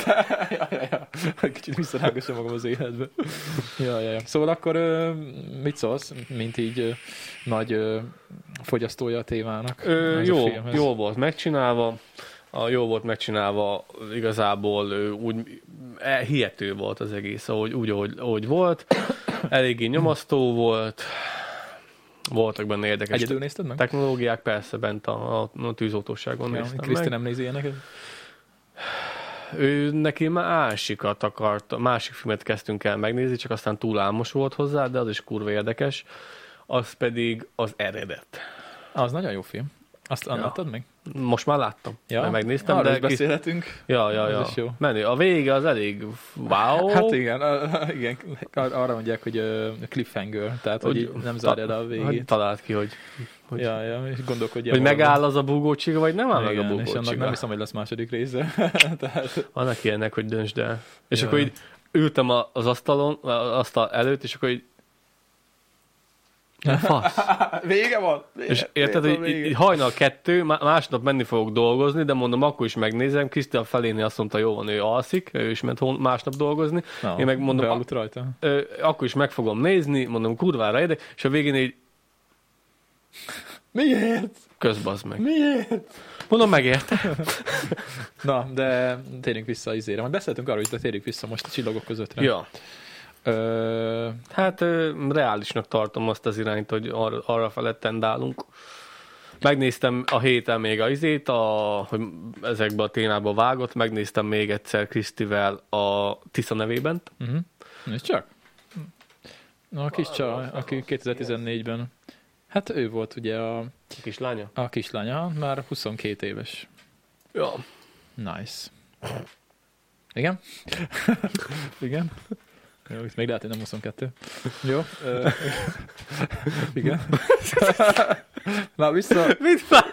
ja, ja, ja. Kicsit visszarágossam magam az életbe. Ja, ja, ja. Szóval akkor mit szólsz, mint így nagy fogyasztója a témának? Ö, jó, jó volt megcsinálva. A jó volt megcsinálva, igazából úgy e, hihető volt az egész, ahogy, úgy, ahogy, ahogy volt. Eléggé nyomasztó volt. Voltak benne érdekes Egyedül nézted meg? technológiák, persze bent a, a, a tűzoltóságon Ja, néztem Kriszti meg. nem nézi ilyeneket? Ő neki másikat akart, másik filmet kezdtünk el megnézni, csak aztán túl álmos volt hozzá, de az is kurva érdekes. Az pedig az eredet. Az nagyon jó film. Azt Ja. ja. meg? Most már láttam, Ja, mert megnéztem, Arról de beszélhetünk. Ja, ja, ja. is jó. Menő. A vége az elég wow. Hát igen, a, a, igen, ar- arra mondják, hogy uh, cliffhanger, tehát hogy, Hogy nem zárja le a Hogy végét. talált ki, hogy, hogy, Ja, ja, és gondolkodjál. hogy megáll az a bugócsiga, vagy nem áll meg a Igen, és annak nem hiszem, hogy lesz második része. tehát, Annak ilyenek, hogy döntsd el. És Ja. akkor így ültem a- az asztalon, az asztal előtt, és akkor így Fasz. vége van! Vége, És érted, vége hogy vége. hajnal kettő, má- másnap menni fogok dolgozni, de mondom, akkor is megnézem. Krisztián feléni azt mondta, jó van, ő alszik, ő is ment másnap dolgozni. Na, én meg mondom, bealudt rajta. Ö, akkor is meg fogom nézni, mondom, kurvára érdek, és a végén így Miért? közbazd meg. Miért? Mondom, megérte. Na, de térjünk vissza izére. Majd beszéltünk arról de térjünk vissza most a csillagok közöttre. Ja. Ö, Hát ö, reálisnak tartom azt az irányt, hogy arra, arra felett tendálunk. Megnéztem a héten még a izét, a, hogy ezekbe a témába vágott, megnéztem még egyszer Krisztivel a Tisza nevében. uh-huh. És csak? Na, a kis csaj, aki 2014-ben, hát ő volt ugye a, A kislánya? a kislánya, már 22 éves. Ja. Nice. Igen? Igen? Jó, itt még lehet, hogy nem 22. Jó. Ö, igen. Na, vissza. Már?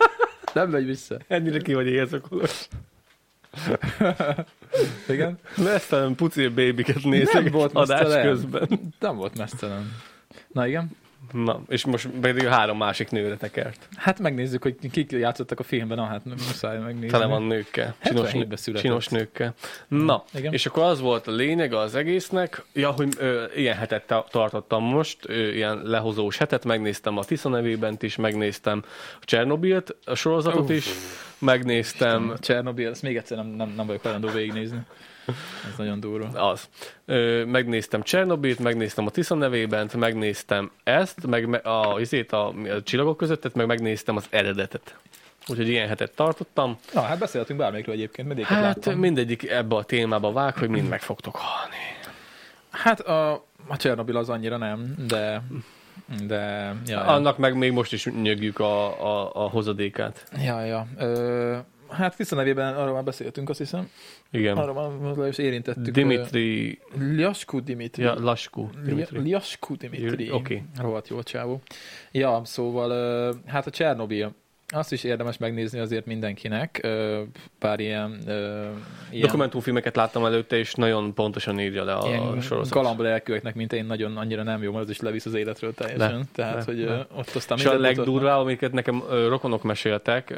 Nem megy vissza. Ennyire ki vagy éjszakolos. Igen. Mesztelen puci babyket nézek Nem volt adás mesztelen. közben. Nem volt mesztelen. Na igen. Na, és most pedig három másik nőre tekert. Hát megnézzük, hogy kik játszottak a filmben. Na, hát muszáj megnézni. Tele van nőkkel. Csinos, 77-ben született. csinos nőkkel. Na, Igen. és akkor az volt a lényege az egésznek, ja, hogy ö, ilyen hetet ta- tartottam most, ö, ilyen lehozós hetet, megnéztem a Tisza nevében is, megnéztem a Csernobilt, a sorozatot Uff. is, megnéztem Csernobyl, ezt még egyszer nem, nem, nem vagyok hajlandó végignézni. Ez nagyon durva. Az. Ö, megnéztem Csernobilt, megnéztem a Tisza nevében, megnéztem ezt, meg me- a, izét a, a csillagok közöttet, meg megnéztem az eredetet. Úgyhogy ilyen hetet tartottam. Na, hát beszélhetünk bármelyikről egyébként, mindegyiket Hát láttam. mindegyik ebbe a témába vág, hogy mind meg fogtok halni. Hát a, a Csernobyl az annyira nem, de... De... Ja, ja. Annak meg még most is nyögjük a, a, a hozadékát. ja, ja. Ö, hát Tisza nevében arról már beszéltünk, azt hiszem. Igen. Arról már le is érintettük. Dimitri, Liasku Dimitri. ja, Laskú. Dimitri. Liasku Dimitri. Oké. Rohadt jó csávó. Ja, szóval hát a Csernobyl. Azt is érdemes megnézni azért mindenkinek. Pár ilyen... ilyen Dokumentumfilmeket láttam előtte, és nagyon pontosan írja le a, ilyen sorozat. galamba lelkűeknek, mint én, nagyon annyira nem jó, mert az is levisz az életről teljesen. Le, Tehát, le, hogy ö, ott aztán És a legdurvább, amiket nekem rokonok meséltek,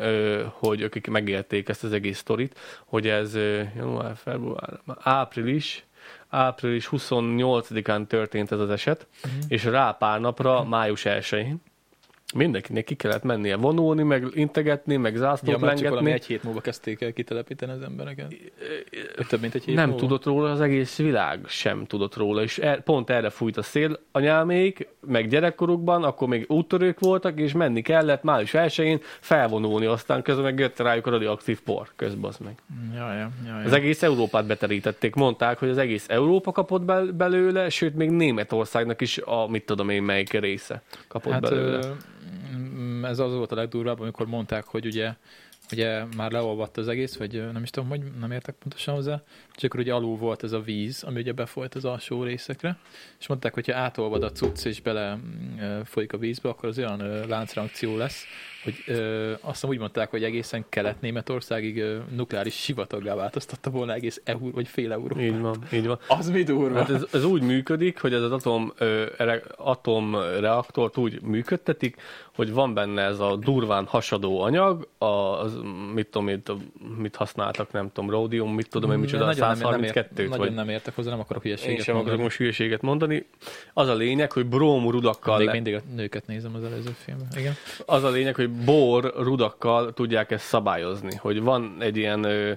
hogy akik megélték ezt az egész sztorit, hogy ez január, február, április, április 28-án történt ez az eset, Mhm. és rá pár napra, május 1-én mindenkinek ki kellett mennie vonulni, meg integetni, meg zászlót Ja, mert csak lengetni. egy hét múlva kezdték el kitelepíteni az embereket. Vagy több mint egy hét Nem múlva? tudott róla, az egész világ sem tudott róla, és er, pont erre fújt a szél anyámék, meg gyerekkorukban, akkor még úttörők voltak, és menni kellett május 1-én felvonulni, aztán közben meg jött rájuk a radioaktív por, közben az meg. Ja, ja, ja, ja. Az egész Európát beterítették, mondták, hogy az egész Európa kapott bel- belőle, sőt még Németországnak is a mit tudom én melyik része kapott Hát belőle. ö, ez az volt a legdurvább, amikor mondták, hogy ugye, ugye már leolvadt az egész, vagy nem is tudom, hogy nem értek pontosan hozzá, csak akkor ugye alul volt ez a víz, ami ugye befolyt az alsó részekre, és mondták, hogy ha átolvad a cucc és bele mm, folyik a vízbe, akkor az olyan láncreakció lesz, hogy ö, azt hiszem úgy mondták, hogy egészen kelet-németországig ö, nukleáris sivataggá változtatta volna egész Euró, vagy fél euró. Így van, így van. Az mi durva? Hát ez, ez úgy működik, hogy ez az atom, ö, atomreaktort úgy működtetik, hogy van benne ez a durván hasadó anyag, az, mit tudom, mit, mit használtak, nem tudom, ródium, mit tudom én, micsoda, Nagyon nem- nem ért- 132-t, Nagyon vagy nem értek hozzá, nem akarok én hülyeséget sem akarok mondani. most hülyeséget mondani. Az a lényeg, hogy bróm rudakkal, Még le, mindig a nőket nézem az előző filmben. Igen. az a lényeg, hogy bor rudakkal tudják ezt szabályozni, hogy van egy ilyen ö,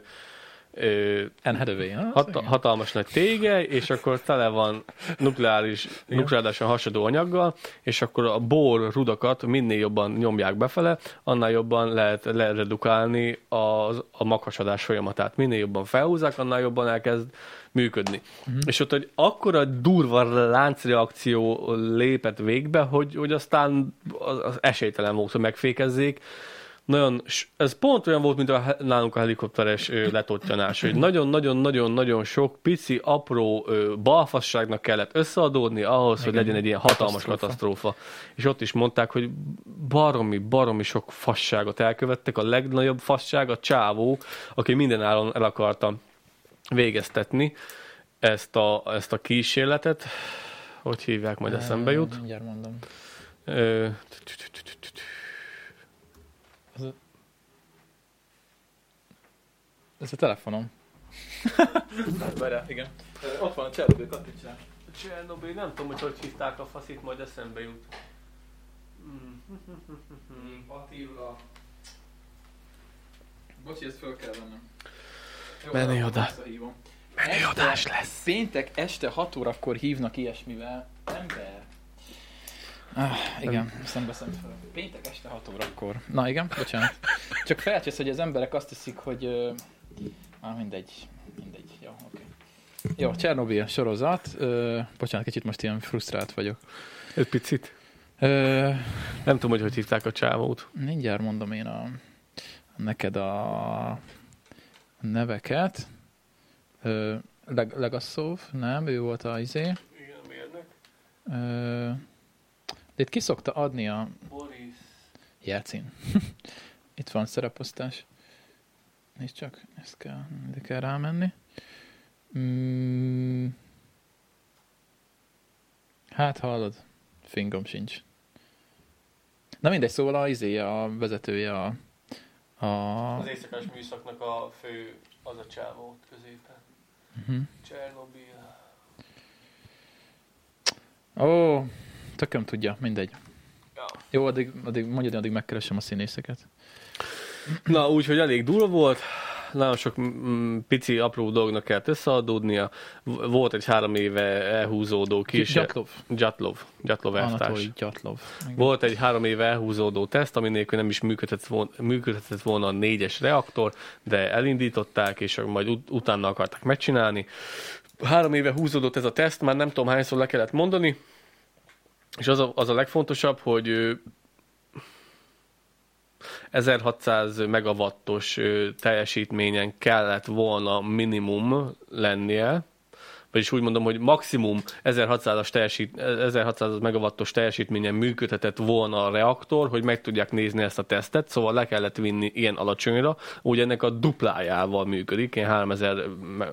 ö, Hathaway, ha? Hat, hatalmas nagy tége, és akkor tele van nukleáris, nukleárisan hasadó anyaggal, és akkor a bor rudakat minél jobban nyomják befele, annál jobban lehet leredukálni az, a maghasadás folyamatát. Minél jobban felhúzzák, annál jobban elkezd működni. Uh-huh. És ott, hogy akkora durva láncreakció lépett végbe, hogy, hogy aztán az, az esélytelen volt, hogy megfékezzék, nagyon, ez pont olyan volt, mint a, nálunk a helikopteres letottyanás, hogy nagyon-nagyon-nagyon-nagyon sok pici, apró balfasságnak kellett összeadódni ahhoz, hogy Igen. legyen egy ilyen hatalmas Katasztrófa. katasztrófa. És ott is mondták, hogy baromi, baromi sok fasságot elkövettek. A legnagyobb fasság a csávó, aki mindenáron el akarta végeztetni ezt a, ezt a kísérletet. Hogy hívják, majd eszembe jut. Mindjárt mondom. Ö, Ez a telefonom. Várjál, igen. Ott van a Csernobyl, kattintsál. Csernobyl, nem tudom, hogy hogy hívták a faszit, majd eszembe jut. Attila. Bocsi, ezt föl kell vennem. Jó, akkor oda. Este- adás lesz. Péntek este 6 órakor hívnak ilyesmivel. Ember. Ah, igen, szembe szem fel. Péntek este 6 órakor. Na igen, bocsánat. Csak felcsesz, hogy az emberek azt hiszik, hogy... Ah, mindegy. Mindegy. Jó, oké. Jó, Csernobyl sorozat. Ö, bocsánat, kicsit most ilyen frusztrált vagyok. Egy picit. Ö, Nem tudom, hogy hogy hívták a csávót. mindjárt mondom én a, neked a neveket. Ö, Leg, Legasszov, nem, ő volt a izé. Ö, de itt ki szokta adni a Boris. jelcín. itt van szereposztás. Nézd csak, ezt kell, de kell rámenni. Mm, hát hallod, fingom sincs. Na mindegy, szóval a, izé, a vezetője a, a Az éjszakás műszaknak a fő az a csávó ott középen. uh-huh. Csernobil. Ó, tököm tudja, mindegy. Ja. Jó, addig, addig mondjad, addig megkeresem a színészeket. Na, úgyhogy elég durva volt. Nagyon sok mm, pici, apró dolognak kellett összeadódnia. Volt egy három éve elhúzódó kis... Gyatlov. Gyatlov. Gyatlov elvtárs. Gyatlov. Volt egy három éve elhúzódó teszt, ami nélkül nem is működhetett volna, működhetett volna a négyes reaktor, de elindították, és majd ut- utána akarták megcsinálni. Három éve húzódott ez a teszt, már nem tudom hányszor le kellett mondani, és az a, az a legfontosabb, hogy 1600 megawattos teljesítményen kellett volna minimum lennie, vagyis úgy mondom, hogy maximum 1600-as teljesít, 1600 megawattos teljesítményen működhetett volna a reaktor, hogy meg tudják nézni ezt a tesztet, szóval le kellett vinni ilyen alacsonyra, úgy ennek a duplájával működik, ilyen 3000 me-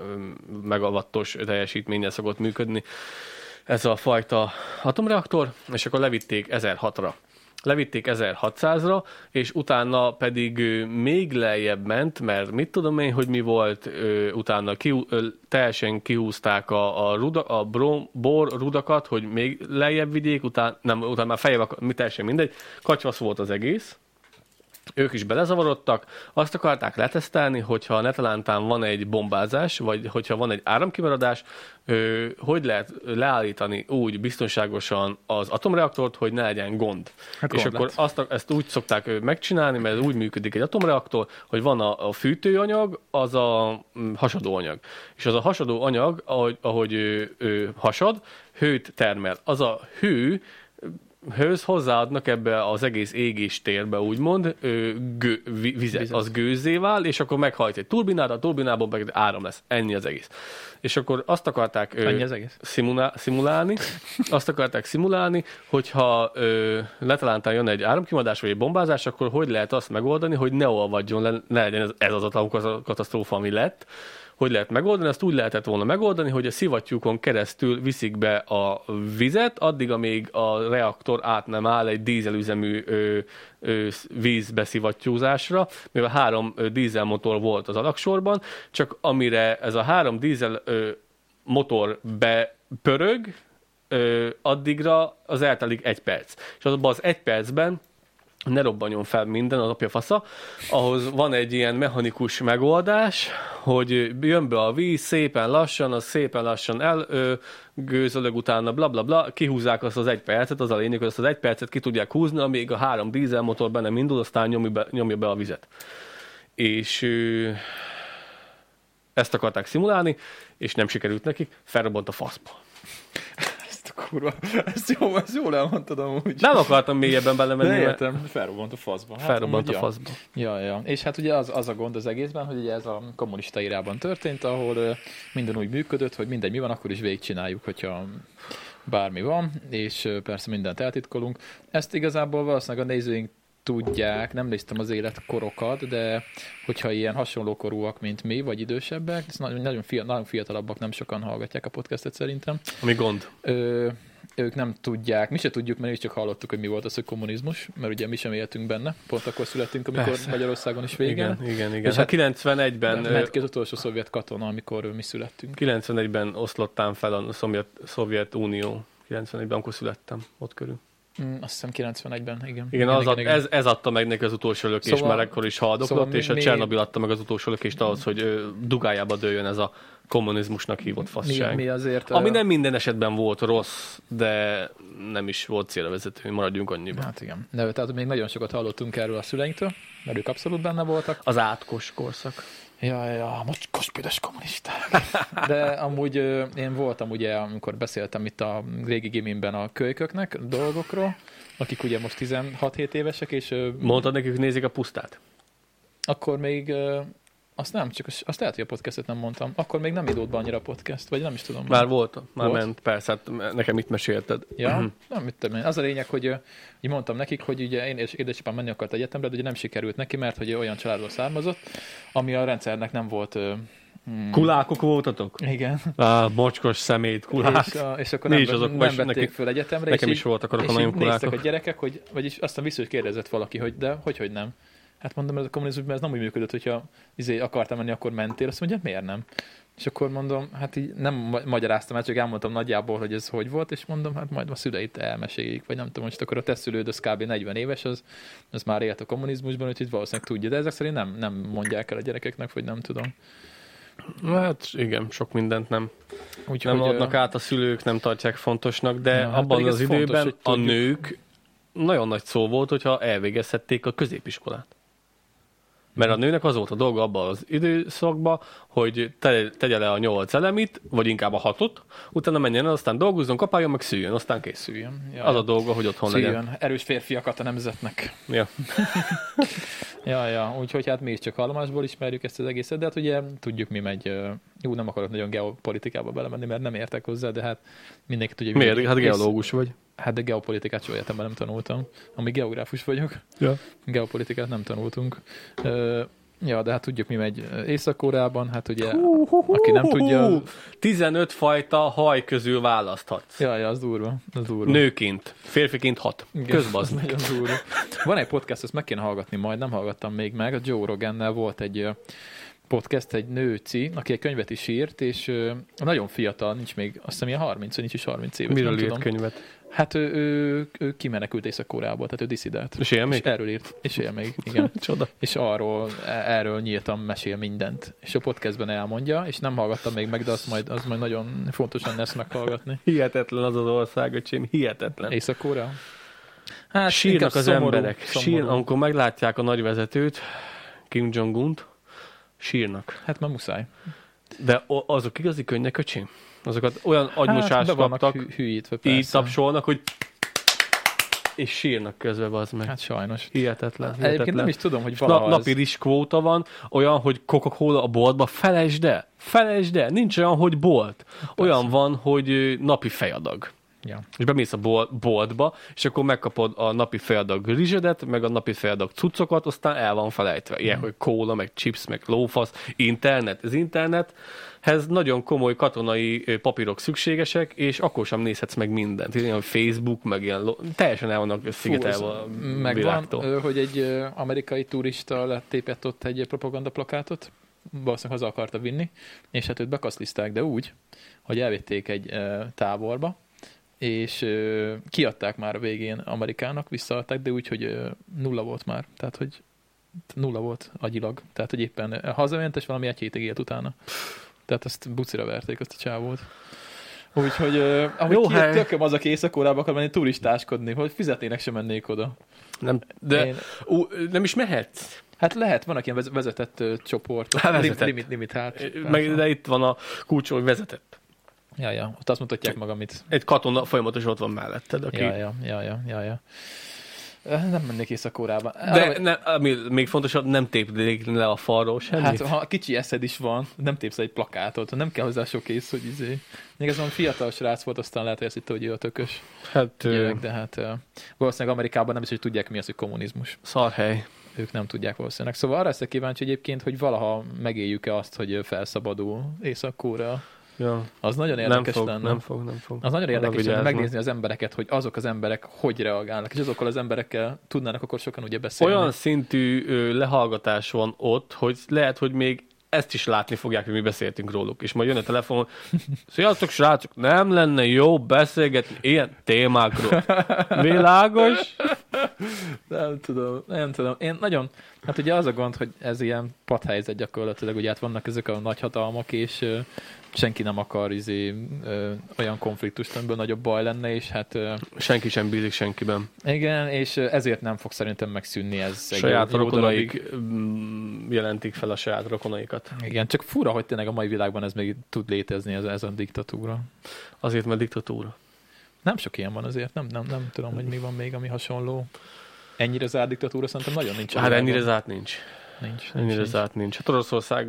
megawattos teljesítménnyel szokott működni ez a fajta atomreaktor, és akkor levitték 1006-ra. Levitték 1600-ra, és utána pedig még lejjebb ment, mert mit tudom én, hogy mi volt, utána ki, teljesen kihúzták a, a, ruda, a brom, bor rudakat, hogy még lejjebb vigyék, utána, nem, utána már akar- mi teljesen mindegy, kacsvasz volt az egész, ők is belezavarodtak, azt akarták letesztelni, hogyha netalántán van egy bombázás, vagy hogyha van egy áramkimaradás, hogy lehet leállítani úgy biztonságosan az atomreaktort, hogy ne legyen gond. Hát és gond akkor lett. azt, ezt úgy szokták megcsinálni, mert úgy működik egy atomreaktor, hogy van a, a fűtőanyag, az a mm, hasadó anyag. És az a hasadó anyag, ahogy, ahogy ö, ö, hasad, hőt termel. Az a hő höz hozzáadnak ebbe az egész égés térbe, úgymond, ö, gő, vi- vizet, Vizet. az gőzzé vál, és akkor meghajt egy turbinát, a turbinában meg áram lesz. Ennyi az egész. És akkor azt akarták ö, az egész? szimulá, szimulálni, azt akarták szimulálni, hogyha ö, letalántán jön egy áramkimadás vagy egy bombázás, akkor hogy lehet azt megoldani, hogy ne olvadjon le, ne legyen ez, ez az a katasztrófa, ami lett, hogy lehet megoldani, ezt úgy lehetett volna megoldani, hogy a szivattyúkon keresztül viszik be a vizet, addig, amíg a reaktor át nem áll egy dízelüzemű ö, ö, vízbeszivattyúzásra, mivel három dízelmotor volt az alaksorban, csak amire ez a három dízel ö, motor bepörög, addigra az eltelik egy perc. És azonban az egy percben ne robbanjon fel minden, az apja fasza, ahhoz van egy ilyen mechanikus megoldás, hogy jön be a víz szépen lassan, az szépen lassan elgőzölög utána, bla bla bla, kihúzzák azt az egy percet, az a lényeg, hogy azt az egy percet ki tudják húzni, amíg a három dízelmotor be nem indul, aztán nyomja be, nyomja be a vizet. És ö, ezt akarták szimulálni, és nem sikerült nekik, felrobbant a faszba. Ezt a kurva, ezt jó, ezt jól elmondtad amúgy. Nem akartam mélyebben De belemenni, mert értem, felrobbant a faszba. Hát, felrobbant a ja. faszba. Ja, ja. És hát ugye az, az a gond az egészben, hogy ugye ez a kommunista irában történt, ahol minden úgy működött, hogy mindegy, mi van, akkor is végigcsináljuk, hogyha bármi van, és persze mindent eltitkolunk. Ezt igazából valószínűleg a nézőink tudják, nem néztem az életkorokat, de hogyha ilyen hasonló korúak, mint mi, vagy idősebbek, nagyon, nagyon, fia, nagyon fiatalabbak, nem sokan hallgatják a podcastet szerintem, Ami gond. Ö, ők nem tudják, mi se tudjuk, mert mi csak hallottuk, hogy mi volt az, hogy kommunizmus, mert ugye mi sem éltünk benne, pont akkor születtünk, amikor Persze. Magyarországon is vége. Igen, igen, igen. És Hát hát 91-ben, ö, Ment ki az utolsó szovjet katona, amikor mi születtünk. 91-ben oszlottán fel a Szovjet, Szovjetunió. 91-ben, amikor születtem, ott körül. Mm, azt hiszem 91-ben, igen. Igen, az ad, ez, ez adta meg neki az utolsó lökést, Szóval- mert akkor is haldoklott, szóval mi- és a mi- Csernobil adta meg az utolsó lökést ahhoz, hogy dugájába dőljön ez a kommunizmusnak hívott mi, fasság. mi azért... Ami ö, nem minden esetben volt rossz, de nem is volt célra vezető, hogy maradjunk annyiban. Hát igen. De, tehát még nagyon sokat hallottunk erről a szüleinktől, mert ők abszolút benne voltak. Az átkos korszak. Ja, ja, most kospüdes kommunisták. De amúgy én voltam ugye, amikor beszéltem itt a régi gimimben a kölyköknek dolgokról, akik ugye most 16-7 évesek, és Mondtad nekik, nézik a pusztát? akkor még Azt nem, csak azt, azt lehet, hogy a podcastet nem mondtam. Akkor még nem idót be annyira a podcast, vagy nem is tudom. Már volt, már Volt? ment, persze, hát nekem itt mesélted. Ja, Mhm. nem mit tudom én. Az a lényeg, hogy ö, így mondtam nekik, hogy ugye én és édesapám menni akart egyetemre, de ugye nem sikerült neki, mert hogy olyan családból származott, ami a rendszernek nem volt... ö, mm, Kulákok voltatok? Igen. Á, mocskos szemét, kulák. És, a, és akkor nem, is azok, nem vették nekik- föl egyetemre. nekem és is így- voltak azok a nagyon kulákok. a gyerekek, hogy, vagyis aztán vissza, hogy kérdezett valaki, hogy de hogy, hogy nem. Hát mondom, ez a kommunizmusban ez nem úgy működött, hogyha izé akartam menni, akkor mentél. Azt mondja, miért nem? És akkor mondom, hát így nem ma- magyaráztam el, csak elmondtam nagyjából, hogy ez hogy volt, és mondom, hát majd a szüleit elmesélik, vagy nem tudom, most akkor a te szülőd, az kb. 40 éves, az, az már élt a kommunizmusban, úgyhogy valószínűleg tudja, de ezek szerint nem, nem mondják el a gyerekeknek, vagy nem tudom. Hát igen, sok mindent nem, Úgyhogy, nem ö, adnak át a szülők, nem tartják fontosnak, de Ja, hát abban ez az fontos, időben hogy a nők nagyon nagy szó volt, hogyha elvégezhették a középiskolát. Mert a nőnek az volt a dolga abban az időszakban, hogy te, tegye le a nyolc elemit, vagy inkább a hatot, utána menjen el, aztán dolgozzon, kapáljon, meg szüljön, aztán kész. szüljön. Ja, Az a dolga, hogy otthon legyen. szüljön. Erős férfiakat a nemzetnek. Ja. Ja, ja, úgyhogy hát mi is csak hallomásból ismerjük ezt az egészet, de hát ugye tudjuk, mi megy. Jó, nem akarok nagyon geopolitikába belemenni, mert nem értek hozzá, de hát mindenki tudja, Miért? mi- Hát geológus vagy. Hát de geopolitikát soha életemben nem tanultam. Ami geográfus vagyok, Ja. geopolitikát nem tanultunk. Ö, Ja, de hát tudjuk, mi megy Észak-Koreában, hát ugye, aki nem tudja, 15 fajta haj közül választhatsz. ja, ja, az durva, az durva. Nőként, férfiként 6. Igen, Közbazd durva. Van egy podcast, ezt meg kéne hallgatni majd, nem hallgattam még meg. A Joe Rogannel volt egy podcast, egy nőci, aki egy könyvet is írt, és ö, nagyon fiatal, nincs még, azt hiszem ilyen 30, vagy nincs is 30 éves, Miről írt tudom. könyvet? Hát ő, ő, ő kimenekült Észak-Koreából, tehát ő diszidált. És él még? És erről írt, és él még, igen. Csoda. És arról, e- erről nyíltan mesél mindent. És a podcastben elmondja, és nem hallgattam még meg, de azt majd, az majd nagyon fontos lenne ezt meghallgatni. Hihetetlen az az ország, öcsém, hihetetlen. Észak-Korea? Hát Sírnak az szomorú, emberek. szomorú. Sír, amikor meglátják a nagyvezetőt, Kim Jong-unt, sírnak. Hát már muszáj. De azok igazi könnyek, öcsém? Azokat olyan agymosást hát, kaptak, hű, hűítve, így persze. tapsolnak, hogy és sírnak közben, az meg. Hát sajnos. Hihetetlen, Egyébként hihetetlen. nem is tudom, hogy Na, valaha napi ez... rizskvóta van, olyan, hogy Coca-Cola a boltba, felejtsd el, felejtsd el, nincs olyan, hogy bolt. Olyan van, hogy napi fejadag. Ja. És bemész a bol- boltba, és akkor megkapod a napi fejadag rizsedet, meg a napi fejadag cuccokat, aztán el van felejtve. Ilyen, hogy kóla, meg chips, meg lófasz, internet. Az internethez nagyon komoly katonai papírok szükségesek, és akkor sem nézhetsz meg mindent. Ilyen, Facebook, meg ilyen, lo- teljesen el vannak szigetelve a Megvan, világtól. ö, hogy egy amerikai turista letépett ott egy propagandaplakátot, valószínűleg haza akarta vinni, és hát őt bekaszliszták, de úgy, hogy elvitték egy táborba, és ö, kiadták már a végén Amerikának, visszaadták, de úgy, hogy ö, nulla volt már. Tehát, hogy nulla volt agyilag. Tehát, hogy éppen hazament, és valami egy hétig élt utána. Tehát ezt bucira verték, azt a csávót. Úgyhogy, ö, ahogy Jó tököm az, aki Észak-Koreába akar menni turistáskodni, hogy fizetnének, sem mennék oda. Nem, de Én, ú, nem is mehetsz. hát lehet, vannak ilyen vez- vezetett ö, csoportok. Hát vezetett. Limit, limit, hát. Meg, de itt van a kulcs, hogy vezetett. Ja, ja, ott azt mutatják meg, amit... Egy katona folyamatosan ott van melletted, aki... Ja, ja, ja, ja, ja, ja. Nem mennék Észak-Koreába. De ne, ami még fontosabb, nem tépdik le a falról semmit. Hát, ha kicsi eszed is van, nem tépsz egy plakátot, nem kell hozzá sok ész, hogy izé. Még van fiatal srác volt, aztán lehet, hogy azt hitte, hogy ő a tökös hát gyerek, de hát valószínűleg Amerikában nem is, hogy tudják, mi az, hogy kommunizmus. szarhely. Ők nem tudják valószínűleg. Szóval arra leszek kíváncsi egyébként, hogy valaha megéljük-e azt, hogy felszabadul Észak-Korea. Ja, Az nagyon nem érdekes fog, lenne. nem fog, nem fog. Az nagyon érdekes lenne megnézni az embereket, hogy azok az emberek hogy reagálnak, és azokkal az emberekkel tudnának akkor sokan ugye beszélni. Olyan szintű ö, lehallgatás van ott, hogy lehet, hogy még ezt is látni fogják, hogy mi beszéltünk róluk. És majd jön a telefon, sziasztok srácok, nem lenne jó beszélgetni ilyen témákról. Világos? Nem tudom, nem tudom. Én nagyon, hát ugye az a gond, hogy ez ilyen padhelyzet gyakorlatilag, ugye hát vannak ezek a nagyhatalmak, és senki nem akar izé, ö, olyan konfliktust, amiből nagyobb baj lenne, és hát ö, Senki sem bízik senkiben. igen, és ezért nem fog szerintem megszűnni ez egy Saját darabig. rokonaik mm, jelentik fel a saját rokonaikat. Igen, csak fura, hogy tényleg a mai világban ez még tud létezni, ez, ez a diktatúra. Azért, mert diktatúra. Nem sok ilyen van azért, nem, nem, nem tudom, hogy mi van még, ami hasonló. Ennyire zárt diktatúra szerintem nagyon nincs. Hát ennyire zárt nincs. Nincs. nincs, Ennyire nincs. nincs. Hát Oroszország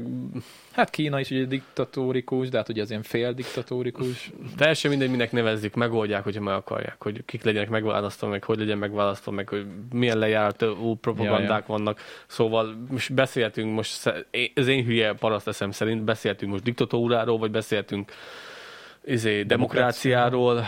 Hát Kína is ugye diktatórikus, de hát ugye az ilyen fél diktatórikus. teljesen mindegy, minek nevezzük, megoldják, hogyha meg akarják, hogy kik legyenek megválasztva, meg hogy legyen megválasztva, meg hogy milyen lejárató propagandák Ja, ja, vannak. Szóval most beszélhetünk most, sze- én- hülye paraszt eszem szerint, beszélhetünk most diktatúráról, vagy beszélhetünk izé, demokráciáról,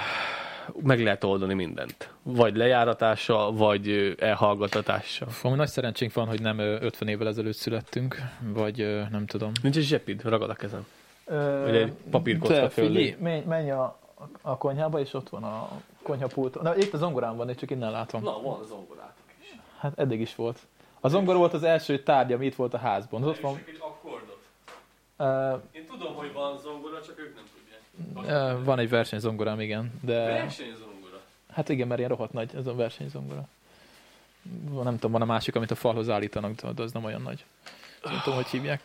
meg lehet oldani mindent. Vagy lejáratással, vagy ö, elhallgatatással. Ami nagy szerencsénk van, hogy nem ö, 50 évvel ezelőtt születtünk, vagy ö, nem tudom. Nincs egy zsepid, ragad a kezem. Vagy egy papírkocka figyelj, menj, menj a, a konyhába, és ott van a konyhapult. Na, itt a zongorám van, én csak innen látom. Na, van zongorátok is. Hát eddig is volt. A zongora volt az első tárgy, ami itt volt a házban. Az ott van. egy akkordot. Uh, Én tudom, hogy van zongora, csak ők nem tudják. Van egy versenyzongorám, igen. De Versenyzongora. hát igen, mert ilyen rohadt nagy ez a versenyzongora. Nem tudom, van a másik, amit a falhoz állítanak, de az nem olyan nagy. Nem tudom, hogy hívják.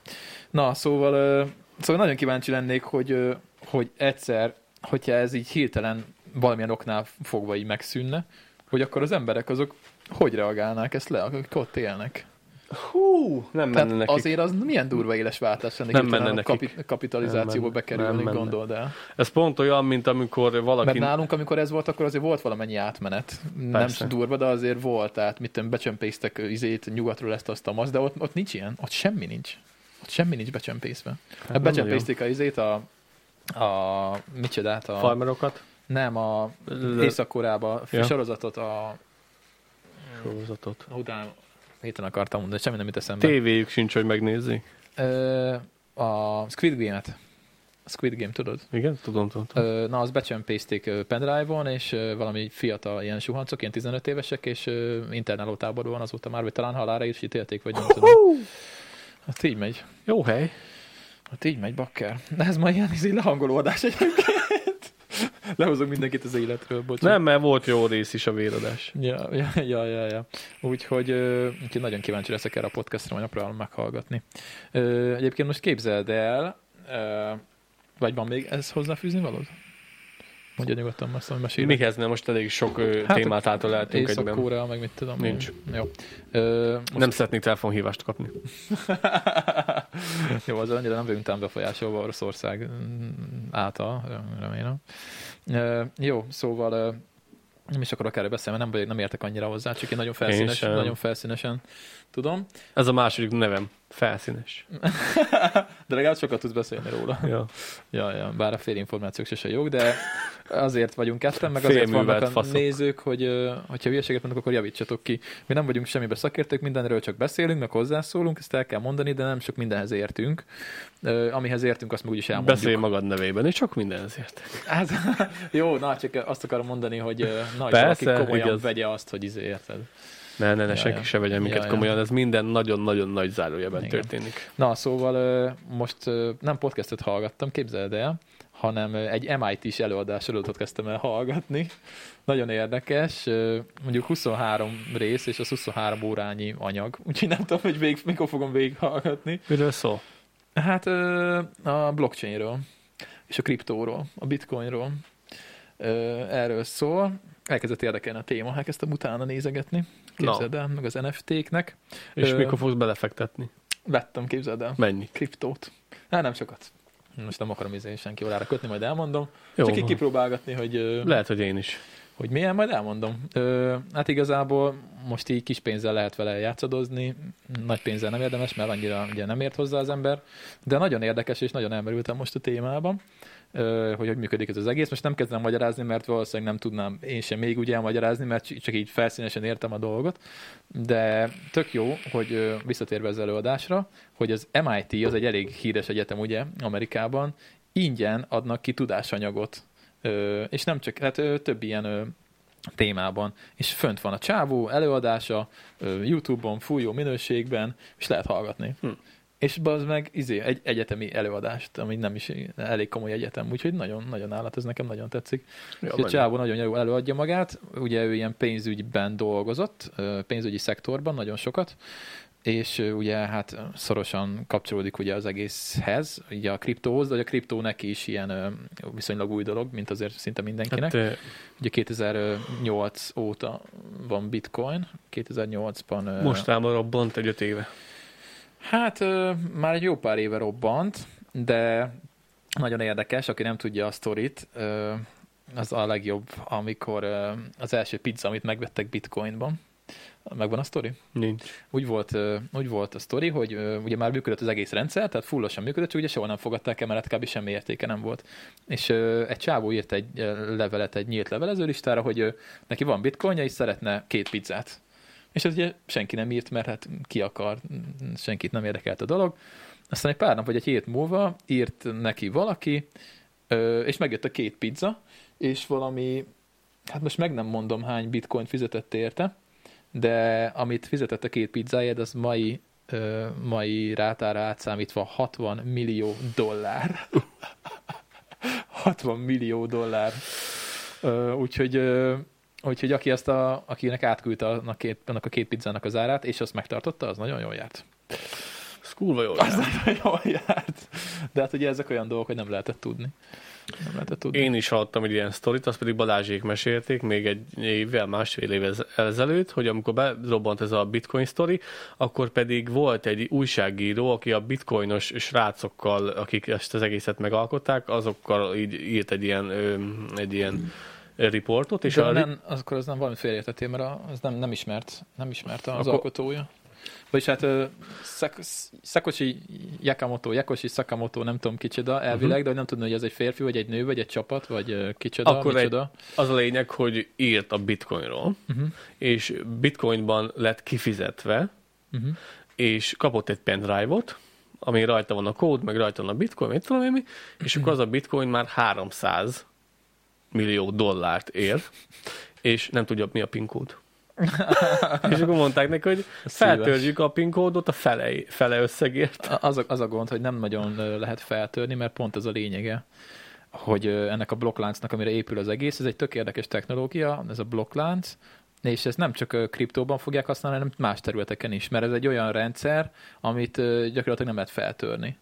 Na, szóval, szóval nagyon kíváncsi lennék, hogy, hogy egyszer, hogyha ez így hirtelen valamilyen oknál fogva így megszűnne, hogy akkor az emberek azok hogy reagálnák ezt le, akik ott élnek. Hú, nem menne Tehát nekik. azért az milyen durva éles váltás lenne Nem menne a kapi- nekik. kapitalizációba Nem menne. bekerülni, Nem menne. gondold el. Ez pont olyan, mint amikor Mert valaki... nálunk, amikor ez volt, akkor azért volt valamennyi átmenet. Nem Persze. durva, de azért volt. Tehát mit tudom, becsempésztek izét nyugatról ezt azt a masz, de ott, ott nincs ilyen. Ott semmi nincs. Ott semmi nincs becsempészve. Hát nem becsempészték a izét a, a micsodát, a, Farmerokat. nem, a Észak-Koreába Ja. sorozatot, a Sorozatot. udán, héten akartam mondani, semmi nem jut eszembe. Tévéjük sincs, hogy megnézzék. Ö, a Squid Game-et. A Squid Game, tudod? Igen? Tudom, tudom. tudom. Ö, Na, az becsempészték pendrive-on, és ö, valami fiatal ilyen suhancok, ilyen 15 évesek, és internáló táborban van azóta már, vagy talán halára is ítélték, vagy nem tudom. Hát így megy. Jó hely. Hát így megy, bakker. De ez ma ilyen izé lehangoló adás egyébként. Lehozok mindenkit az életről, bocs. Nem, mert volt jó rész is a véradás. Ja, ja, ja, ja, ja. Úgyhogy, ö, úgyhogy nagyon kíváncsi leszek erre a podcastra, majd megpróbálom meghallgatni. Ö, egyébként most képzeld el, ö, vagy van még ez hozzáfűzni valód? Mondja nyugodtan, azt mondom, mesélj. Mihez nem most elég sok Hát, témát átöleltünk egyben. Észak-Korea, meg mit tudom. Nincs. én. Jó. Ö, most Nem szeretnék telefonhívást kapni. Jó, az annyira nem vagyunk tám befolyásolva Oroszország mm, által, remélem. Ö, Jó, szóval nem is akarok erre beszélni, mert nem, vagyok, nem értek annyira hozzá, csak én nagyon felszínes, sem. nagyon felszínesen tudom. Ez a második nevem. Felszínes. De legalább sokat tudsz beszélni róla. Ja. Ja, ja, bár a félinformációk sose jók, de azért vagyunk ketten, meg azért vannak a faszok. nézők, hogy hogyha hülyeséget mondok, akkor javítsatok ki. Mi nem vagyunk semmibe szakértők, mindenről csak beszélünk, meg hozzászólunk, ezt el kell mondani, de nem sok mindenhez értünk. Amihez értünk, azt meg úgyis elmondjuk. Beszélj magad nevében, és csak mindenhez ért. Hát, jó, na, csak azt akarom mondani, hogy na, Persze, valaki komolyan igaz. vegye azt, hogy izé, érted. Ne, ne, ne, Ja, senki ja. se vegyen minket Ja, ja. komolyan, ez minden nagyon-nagyon nagy zárójelben Igen. történik. Na, szóval most nem podcastot hallgattam, képzeld el, hanem egy MIT-s előadásról kezdtem el hallgatni. Nagyon érdekes, mondjuk 23 rész, és az 23 órányi anyag, úgyhogy nem tudom, hogy végig, mikor fogom végighallgatni. Miről szól? Hát a blockchainről, és a kriptóról, a bitcoinról. Erről szól. Elkezdett érdekelni a téma, elkezdtem utána nézegetni. Képzeld el, meg az NFT-knek. És Ö, mikor fogsz belefektetni? Vettem, képzeld el, Mennyi? kriptót. Hát nem sokat. Most nem akarom izé senki órára kötni, majd elmondom. Jó, Csak így kipróbálgatni, hogy, Lehet, hogy én is. hogy milyen, majd elmondom. Ö, hát igazából most így kis pénzzel lehet vele játszadozni, nagy pénzzel nem érdemes, mert annyira ugye nem ért hozzá az ember, de nagyon érdekes, és nagyon elmerültem most a témában, hogy hogy működik ez az egész. Most nem kezdem magyarázni, mert valószínűleg nem tudnám én sem még úgy elmagyarázni, mert csak így felszínesen értem a dolgot, de tök jó, hogy visszatérve az előadásra, hogy az MIT, az egy elég híres egyetem ugye Amerikában, ingyen adnak ki tudásanyagot és nem csak, hát több ilyen témában, és fönt van a csávó előadása, YouTube-on, fújó minőségben, és lehet hallgatni. Hm. És az meg izé, egy egyetemi előadást, ami nem is elég komoly egyetem, úgyhogy nagyon, nagyon állat, ez nekem nagyon tetszik. Ja, a menj. csávó nagyon jól előadja magát, ugye ő ilyen pénzügyben dolgozott, pénzügyi szektorban nagyon sokat, és ugye hát szorosan kapcsolódik ugye az egészhez, ugye a kriptóhoz, de a kriptó neki is ilyen viszonylag új dolog, mint azért szinte mindenkinek. Hát, Ugye 2008 óta van bitcoin, 2008-ban... ö, mostában robbant egy öt éve. Hát ö, már egy jó pár éve robbant, de nagyon érdekes, aki nem tudja a sztorit, ö, az a legjobb, amikor ö, az első pizza, amit megvettek bitcoinban. Megvan a sztori? Nincs. Úgy volt, ö, úgy volt a sztori, hogy ö, ugye már működött az egész rendszer, tehát fullosan működött, csak ugye soha nem fogadták el, mert kb. semmi értéke nem volt. És ö, egy csávó írt egy levelet egy nyílt levelező listára, hogy ö, neki van bitcoinja, és szeretne két pizzát. És ez ugye senki nem írt, mert hát ki akar, senkit nem érdekelt a dolog. Aztán egy pár nap vagy egy hét múlva írt neki valaki, és megjött a két pizza, és valami, hát most meg nem mondom hány bitcoin fizetett érte, de amit fizetett a két pizzáját, az mai, mai rátára átszámítva 60 millió dollár. 60 millió dollár. Úgyhogy, úgyhogy aki ezt a, akinek átküldte annak, két, annak a két pizzának az árát, és azt megtartotta, az nagyon jól járt. Ez kurva jó. Az nagyon jól járt. De hát ugye ezek olyan dolgok, hogy nem lehetett tudni. Nem lehetett tudni. Én is hallottam egy ilyen sztorit, azt pedig Balázsék mesélték még egy évvel, másfél évvel ezelőtt, hogy amikor berobbant ez a bitcoin sztori, akkor pedig volt egy újságíró, aki a bitcoinos srácokkal, akik ezt az egészet megalkották, azokkal így írt egy ilyen, egy ilyen riportot, és És a, nem, az, akkor az nem valami félértettél, mert az nem, nem ismert, nem ismert az Akkor- alkotója. Vagyis hát ö, Szak- Szakosi Yakamoto, Yakoshi Sakamoto, nem tudom kicsoda elvileg, uh-huh. de hogy nem tudom, hogy ez egy férfi, vagy egy nő, vagy egy csapat, vagy kicsoda, Akkor egy- az a lényeg, hogy írt a bitcoinról, Uh-huh. és bitcoinban lett kifizetve, Uh-huh. és kapott egy pendrive-ot, ami rajta van a kód, meg rajta van a bitcoin, mit tudom én mi, és akkor az a bitcoin már 300 millió dollárt ér, és nem tudja, mi a PIN kód. és akkor mondták neki, hogy feltörjük a PIN kódot a fele, fele összegért. Az a, az a gond, hogy nem nagyon lehet feltörni, mert pont ez a lényege, hogy ennek a blokkláncnak, amire épül az egész, ez egy tök érdekes technológia, ez a blokklánc, és ezt nem csak kriptóban fogják használni, hanem más területeken is, mert ez egy olyan rendszer, amit gyakorlatilag nem lehet feltörni.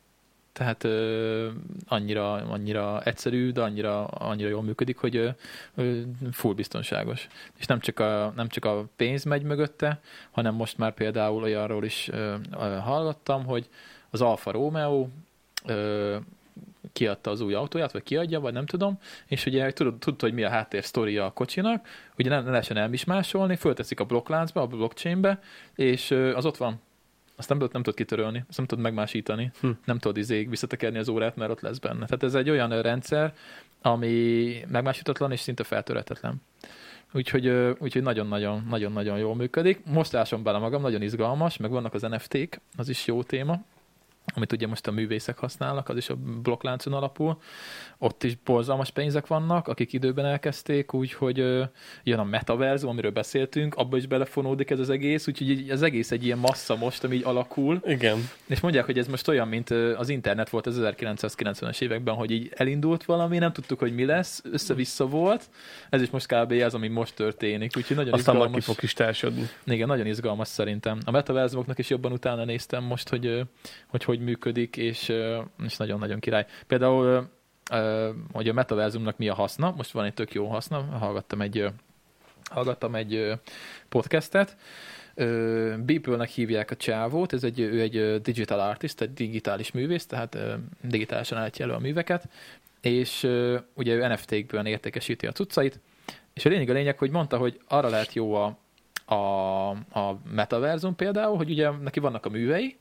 Tehát ö, annyira, annyira egyszerű, de annyira, annyira jól működik, hogy ö, ö, full biztonságos. És nem csak, a, nem csak a pénz megy mögötte, hanem most már például olyanról is ö, ö, hallottam, hogy az Alfa Romeo ö, kiadta az új autóját, vagy kiadja, vagy nem tudom, és ugye tudod, tudta, hogy mi a háttér sztoria a kocsinak, ugye nem, ne lehessen elmismásolni, fölteszik a blokkláncba, a blockchainbe, és ö, az ott van. Azt nem, tudod- nem tudod kitörölni, azt nem tudod megmásítani, Hm. nem tudod izé visszatekerni az órát, mert ott lesz benne. Tehát ez egy olyan rendszer, ami megmásítatlan és szinte feltörhetetlen. Úgyhogy, úgyhogy nagyon-nagyon, nagyon-nagyon jól működik. Most ásom bele magam, nagyon izgalmas, meg vannak az NFT-k, az is jó téma, amit ugye most a művészek használnak, az is a blokkláncon alapul. Ott is borzalmas pénzek vannak, akik időben elkezdték, úgyhogy jön a metaverzum, amiről beszéltünk, abba is belefonódik ez az egész, úgyhogy az egész egy ilyen massza most, ami így alakul, Igen. és mondják, hogy ez most olyan, mint az internet volt az 1990-es években, hogy így elindult valami, nem tudtuk, hogy mi lesz, össze-vissza volt. Ez is most kb. az, ami most történik. Úgyhogy nagyon Aztán izgalmas. fog is társadni. Igen, nagyon izgalmas szerintem. A metaverzumoknak is jobban utána néztem most, hogy ö, hogy, hogy működik, és, és nagyon-nagyon király. Például, hogy a metaverzumnak mi a haszna, most van egy tök jó haszna, hallgattam egy, hallgattam egy podcastet, Beeple-nek hívják a csávót, ez egy, ő egy digital artist, egy digitális művész, tehát digitálisan állítja elő a műveket, és ugye ő NFT-kből értékesíti a cuccait, és a lényeg a lényeg, hogy mondta, hogy arra lehet jó a, a, a metaverzum például, hogy ugye neki vannak a művei,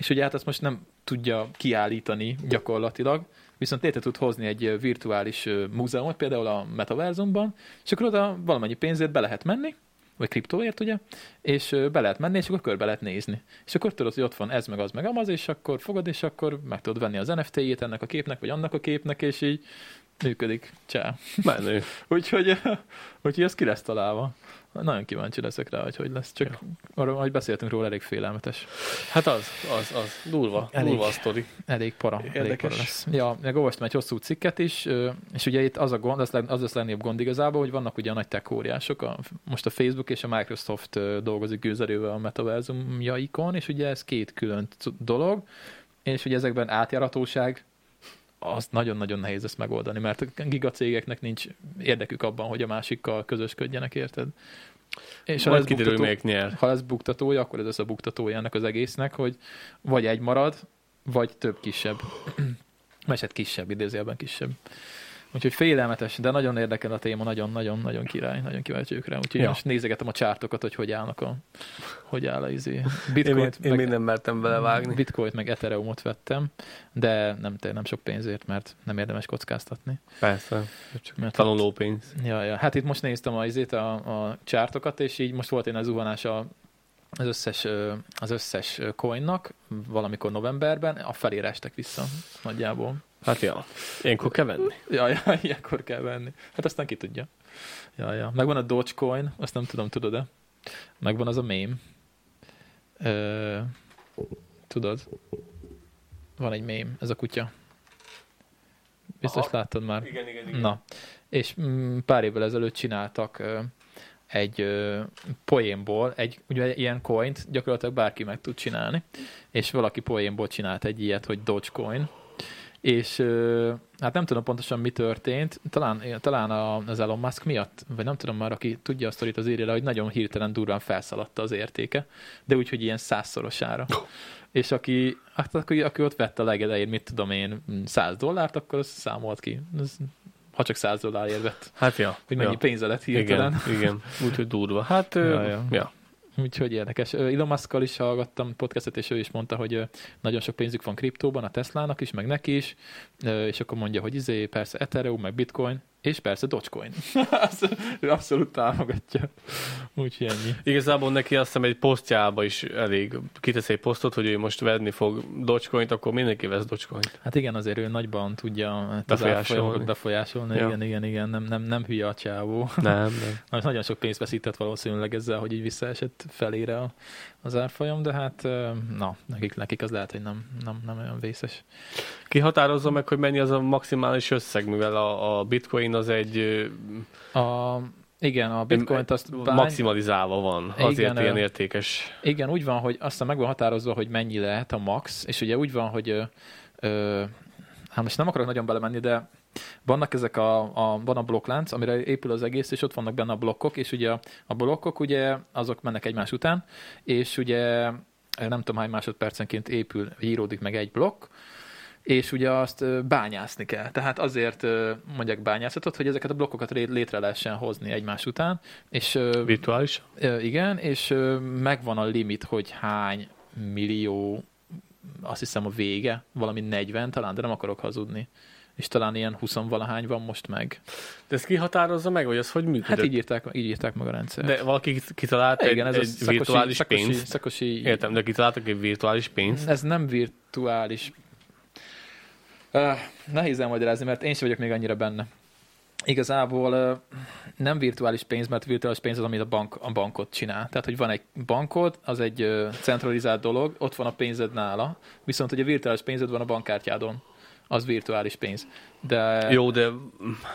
és ugye hát ezt most nem tudja kiállítani gyakorlatilag, viszont létre tud hozni egy virtuális múzeumot, például a metaverzumban, és akkor oda valamennyi pénzért be lehet menni, vagy kriptóért, ugye, és be lehet menni, és akkor körbe lehet nézni. És akkor tudod, hogy ott van ez, meg az, meg amaz, és akkor fogod, és akkor meg tudod venni az NFT-jét ennek a képnek, vagy annak a képnek, és így működik. Csá. Menő. Úgyhogy, úgyhogy ez ki lesz találva. Nagyon kíváncsi leszek rá, hogy hogy lesz. Csak Ja. arra, ahogy beszéltünk róla, elég félelmetes. Hát az, az, az. Durva. Elég. Durva a sztori. Elég para. Elég Érdekes. para lesz. Ja, meg olvastam egy hosszú cikket is, és ugye itt az a gond, az, az lesz legnagyobb gond igazából, hogy vannak ugye a nagy tech óriások, a, most a Facebook és a Microsoft dolgozik gőzerővel a metaverzumjaikon, és ugye ez két külön dolog, és ugye ezekben átjáratóság, az nagyon-nagyon nehéz ezt megoldani, mert a gigacégeknek nincs érdekük abban, hogy a másikkal közösködjenek, érted? És Majd lesz kiderül, buktató- nyer. ha lesz buktatója, akkor ez az a buktatója ennek az egésznek, hogy vagy egy marad, vagy több kisebb. Vagy hát kisebb, idézőjelben kisebb. Úgyhogy félelmetes, de nagyon érdekel a téma, nagyon-nagyon-nagyon király, nagyon kíváncsi rá. Úgyhogy Ja. most nézegetem a csártokat, hogy hogy állnak a, hogy áll a izé. Én, Bitcoint, én még nem mertem belevágni. Bitcoint meg Ethereumot vettem, de nem, nem sok pénzért, mert nem érdemes kockáztatni. Persze. Mert Tanuló pénz. Ja, ja. Hát itt most néztem a, izét, a, a csártokat, és így most volt én a zuhanás a, az összes, az összes coinnak valamikor novemberben, a felére estek vissza nagyjából. Hát ja. Ilyenkor kell venni. Ja, ja, ilyenkor kell venni. Hát aztán ki tudja. Ja, ja. Megvan a Dogecoin, azt nem tudom, tudod-e? Megvan az a meme. Ö, tudod? Van egy meme, ez a kutya. Biztos Aha. láttad már. Igen, igen, Na, és mm, pár évvel ezelőtt csináltak ö, egy ö, poénból, egy ugye ilyen coint gyakorlatilag bárki meg tud csinálni, és valaki poénból csinált egy ilyet, hogy Dogecoin, és ö, hát nem tudom pontosan mi történt, talán, talán a- az Elon Musk miatt, vagy nem tudom már, aki tudja a sztorit az írja le, hogy nagyon hirtelen durván felszaladta az értéke, de úgy, hogy ilyen százszorosára. És aki, hát aki, aki ott vette a legelején, mit tudom én, 100 dollárt, akkor az számolt ki. Ez, ha csak 100 dollárért vett, Hát ja. hogy mennyi ja. pénze lett hirtelen. Igen, igen. Úgyhogy durva. Hát, Ja, ja. ja. Úgyhogy érdekes. Elon is hallgattam podcastet, és ő is mondta, hogy nagyon sok pénzük van kriptóban, a Teslának is, meg neki is, és akkor mondja, hogy izé, persze Ethereum, meg Bitcoin, és persze Dogecoin. Ő abszolút támogatja. Úgyhogy ennyi. Igazából neki azt hiszem egy posztjába is elég. Kitesz egy posztot, hogy ő most venni fog Dogecoint, akkor mindenki vesz Dogecoint. Hát igen, azért ő nagyban tudja hát Befolyásolni. befolyásolni. Ja. Igen, igen, igen, nem, nem, nem hülye a csávó. Nem, nem. Nagyon sok pénzt veszített valószínűleg ezzel, hogy így visszaesett felére a, az árfolyam, de hát na, nekik, nekik az lehet, hogy nem, nem, nem olyan vészes. Ki határozza meg, hogy mennyi az a maximális összeg, mivel a, a bitcoin az egy A, igen, a bitcoint azt bány, maximalizálva van, azért Igen, ilyen értékes. Igen, úgy van, hogy aztán meg van határozva, hogy mennyi lehet a max, és ugye úgy van, hogy ö, ö, hát most nem akarok nagyon belemenni, de vannak ezek a, a, van a blokklánc, amire épül az egész, és ott vannak benne a blokkok, és ugye a, a blokkok ugye azok mennek egymás után, és ugye nem tudom hány másodpercenként épül, íródik meg egy blokk, és ugye azt ö, bányászni kell. Tehát azért ö, mondják bányászatot, hogy ezeket a blokkokat létre lehessen hozni egymás után, és Virtuális? Igen, és megvan a limit, hogy hány millió, azt hiszem a vége, valami 40 talán, de nem akarok hazudni. És talán ilyen 20 valahány van most meg. De ezt ki határozza meg, vagy az hogy működik? Hát így írták, így írták meg a rendszer. De valaki kitalált egy, Igen, ez egy szakosi, virtuális szakosi, pénzt? Szakosi, Értem, de kitaláltak egy virtuális pénzt? Ez nem virtuális. Uh, nehéz elmagyarázni, mert én sem vagyok még annyira benne. Igazából uh, nem virtuális pénz, mert virtuális pénz az, amit a, bank, a bankot csinál. Tehát, hogy van egy bankod, az egy uh, centralizált dolog, ott van a pénzed nála, viszont hogy a virtuális pénzed van a bankkártyádon. Az virtuális pénz. De Jó, de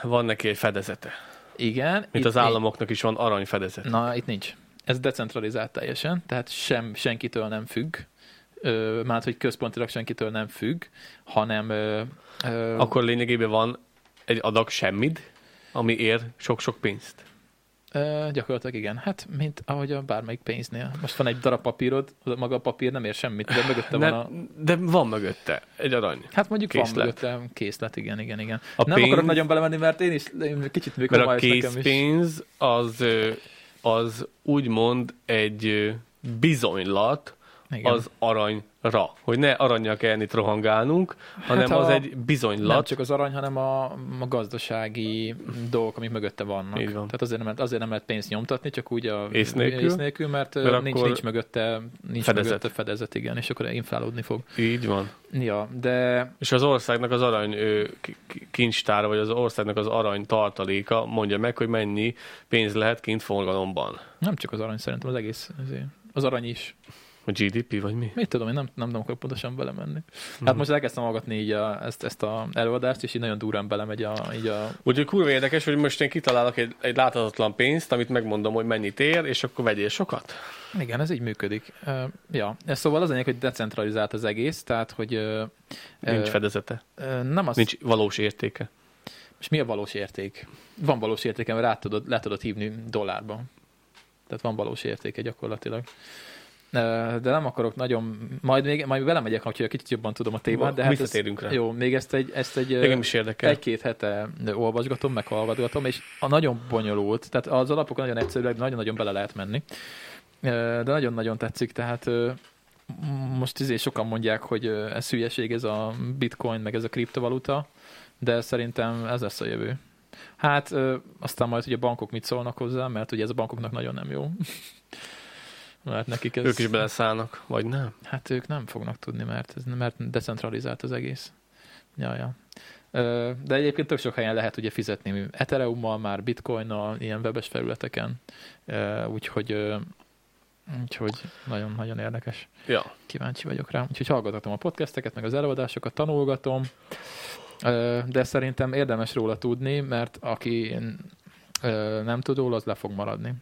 van neki egy fedezete. igen. Mint itt az államoknak is van aranyfedezet. Na, itt nincs. Ez decentralizált teljesen, tehát sem, senkitől nem függ. Már hogy központilag senkitől nem függ, hanem ö, ö, Akkor lényegében van egy adag semmid, ami ér sok-sok pénzt. Ö, gyakorlatilag igen. Hát, mint ahogy a bármelyik pénznél. Most van egy darab papírod, maga a papír nem ér semmit, de mögötte Ne, van a... De van mögötte egy arany. Hát mondjuk készlet. van mögötte készlet, igen, igen, igen. A nem pénz- akarok nagyon belemenni, mert én is én kicsit még Mert a készpénz az, az úgymond egy bizonylat Igen. az aranyra. Hogy ne aranyjal kell ennyit rohangálnunk, hanem Hát az a- egy Nem bizonylat. csak az arany, hanem a, a gazdasági dolgok, amik mögötte vannak. Így van. Tehát azért nem, lehet- azért nem lehet pénzt nyomtatni, csak úgy a Ész nélkül? ész nélkül mert, Mert nincs, nincs mögötte, nincs fedezet. mögötte fedezet, igen, és akkor inflálódni fog. Így van. Ja, de És az országnak az arany kincstára, vagy az országnak az arany tartaléka mondja meg, hogy mennyi pénz lehet kint forgalomban. nem csak az arany, szerintem az egész, az arany is. A GDP, vagy mi? Mit tudom, én nem, nem, nem akarok pontosan belemenni. Hát Mhm. most elkezdtem hallgatni így a, ezt, ezt a előadást, és így nagyon durán belemegy a, így a Úgyhogy kurva érdekes, hogy most én kitalálok egy, egy láthatatlan pénzt, amit megmondom, hogy mennyit ér, és akkor vegyél sokat. Igen, ez így működik. Uh, ja, ez szóval az lényeg, hogy decentralizált az egész, tehát, hogy uh, Nincs fedezete. uh, nem az, Nincs valós értéke. és mi a valós érték? Van valós értéke, mert rá tudod, le tudod hívni dollárba. Tehát van valós értéke gyakorlatilag. De nem akarok nagyon, majd még majd belemegyek, hogyha kicsit jobban tudom a témát, de hát Visszatérünk rá. jó, még ezt egy, ezt egy Engem is érdekel. egy-két hete olvasgatom, meg hallgatgatom, és a nagyon bonyolult, tehát az alapok nagyon egyszerűek, nagyon-nagyon bele lehet menni, de nagyon-nagyon tetszik, tehát most izé sokan mondják, hogy ez hülyeség, ez a bitcoin, meg ez a kriptovaluta, de szerintem ez lesz a jövő. Hát aztán majd, hogy a bankok mit szólnak hozzá, mert ugye ez a bankoknak nagyon nem jó. Mert nekik ez... Ők is beleszállnak, vagy nem? Hát ők nem fognak tudni, mert, ez, mert decentralizált az egész. Ja, ja. De egyébként tök sok helyen lehet ugye fizetni Ethereummal, már Bitcoinnal, ilyen webes felületeken, úgyhogy úgyhogy nagyon-nagyon érdekes. Ja. Kíváncsi vagyok rá. Úgyhogy hallgatom a podcasteket, meg az előadásokat, tanulgatom, de szerintem érdemes róla tudni, mert aki nem tud róla, az le fog maradni.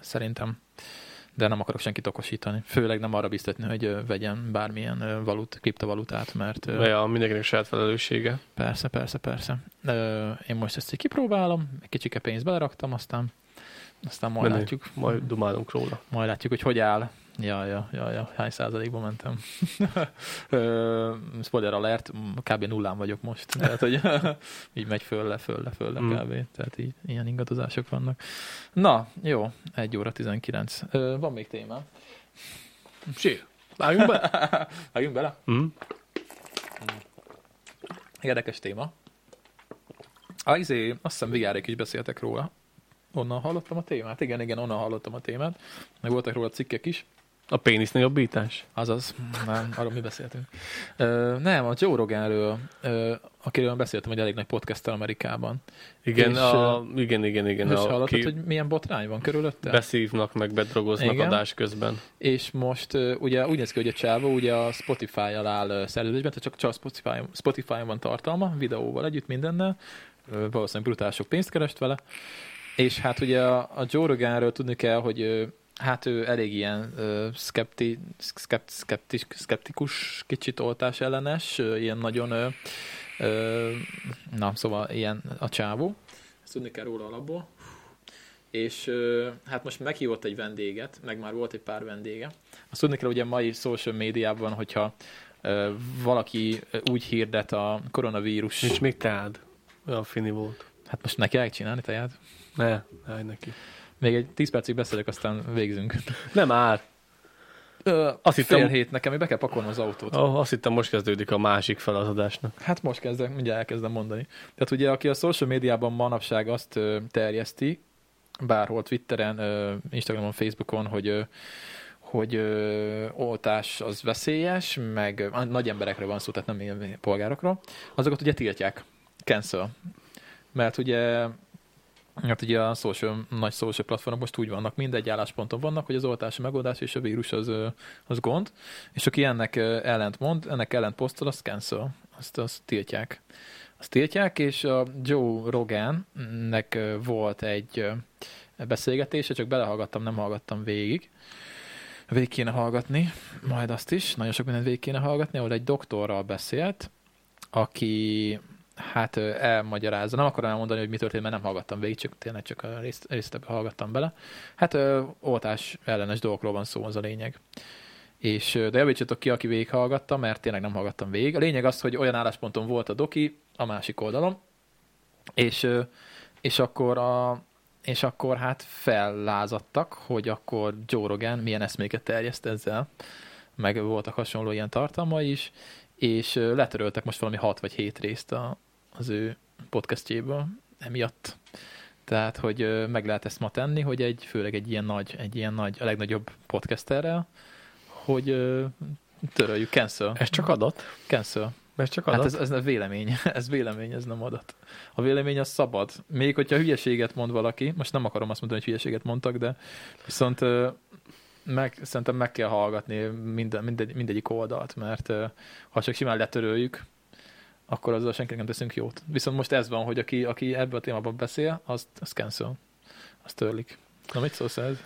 Szerintem. De nem akarok senkit okosítani. Főleg nem arra biztatni, hogy vegyen bármilyen valut, kriptovalutát, mert De ja, mindenkinek saját felelőssége. persze, persze, persze. Én most ezt így kipróbálom, egy kicsike pénzt beleraktam, aztán aztán majd Menő. látjuk, Majd dumálunk róla. majd látjuk, hogy hogy áll. Ja, ja, ja, ja. hány százalékban mentem. Spoiler alert, kb. nullán vagyok most. Tehát, hogy így megy fölle, fölle, fölle Mm. kb. Tehát így, ilyen ingadozások vannak. Na, jó, 1 óra 19. Ö, Van még téma? Sír. Vágjunk be? Vágjunk bele? Mm. Érdekes téma. Ah, izé, azt hiszem Vigárék is beszéltek róla. Onnan hallottam a témát. Igen, igen, onnan hallottam a témát. Meg voltak róla cikkek is. A pénisz jobbítás? Azaz, nem, arról mi beszéltünk. Ö, nem, a Joe Roganről, ö, akiről beszéltem, hogy elég nagy podcast Amerikában. Igen, És, a, igen, igen, igen. És a, hallottad, ki hogy milyen botrány van körülötte? beszívnak, meg bedrogoznak Igen. adás közben. És most ugye úgy néz ki, hogy a csávó ugye a Spotify-jal áll szerződésben, tehát csak, csak Spotify, Spotify-on van tartalma, videóval együtt, mindennel. Valószínűleg brutál sok pénzt kerest vele. És hát ugye a, a Joe Roganről tudni kell, hogy hát ő elég ilyen ö, szkepti, szkept, szkeptis, szkeptikus, kicsit oltás ellenes, ö, ilyen nagyon, ö, ö, na szóval ilyen a csávó. Ezt tudni kell róla alapból. És ö, hát most meghívott egy vendéget, meg már volt egy pár vendége. Azt tudni kell, ugye mai social médiában, hogyha ö, valaki úgy hirdet a koronavírus, Nincs még teád. Olyan fini volt. hát most neki csinálni teját. Ne, állj neki. Még egy 10 percig beszélek, aztán végzünk. Nem ár. Ö, Azt fél hittem, hét nekem, be kell pakolnom az autót. oh, azt hittem most kezdődik a másik feladásnak. Hát most kezdek, mindjárt elkezdem mondani. Tehát ugye, aki a social médiában manapság azt ö, terjeszti, bárhol Twitteren, ö, Instagramon, Facebookon, hogy ö, hogy ö, oltás az veszélyes, meg ö, nagy emberekre van szó, tehát nem ilyen polgárokra, azokat ugye tiltják. Cancel. Mert ugye Hát ugye a social, nagy social platformok most úgy vannak, mindegy állásponton vannak, hogy az oltási megoldás és a vírus az, az gond, és aki ennek ellent mond, ennek ellent posztol, azt cancel, azt, azt tiltják. Azt tiltják, és a Joe Rogannek ö, volt egy beszélgetése, csak belehallgattam, nem hallgattam végig. Végig kéne hallgatni, majd azt is, nagyon sok mindent végig kéne hallgatni, ahol egy doktorral beszélt, aki hát elmagyarázza. Nem akarom elmondani, hogy mi történt, mert nem hallgattam végig, csak tényleg csak a részt, hallgattam bele. Hát oltás ellenes dolgokról van szó, az a lényeg. És, de javítsatok ki, aki végighallgatta, mert tényleg nem hallgattam végig. A lényeg az, hogy olyan állásponton volt a doki a másik oldalon, és, és akkor a, és akkor hát fellázadtak, hogy akkor Joe Rogan milyen eszméket terjeszt ezzel, meg voltak hasonló ilyen tartalmai is, és letöröltek most valami 6 vagy 7 részt a, az ő podcastjéből emiatt. Tehát, hogy meg lehet ezt ma tenni, hogy egy, főleg egy ilyen nagy, egy ilyen nagy, a legnagyobb podcasterrel, hogy töröljük, cancel, Ez csak adat? cancel. Ez csak Hát adat? ez, ez nem vélemény, ez vélemény, ez nem adat. A vélemény az szabad. Még hogyha hülyeséget mond valaki, most nem akarom azt mondani, hogy hülyeséget mondtak, de viszont meg, szerintem meg kell hallgatni minden, mindegy, mindegyik oldalt, mert ha csak simán letöröljük, akkor azzal senkinek nem teszünk jót. Viszont most ez van, hogy aki, aki ebben a témában beszél, azt, azt cancel. Azt törlik. Na mit szólsz ez?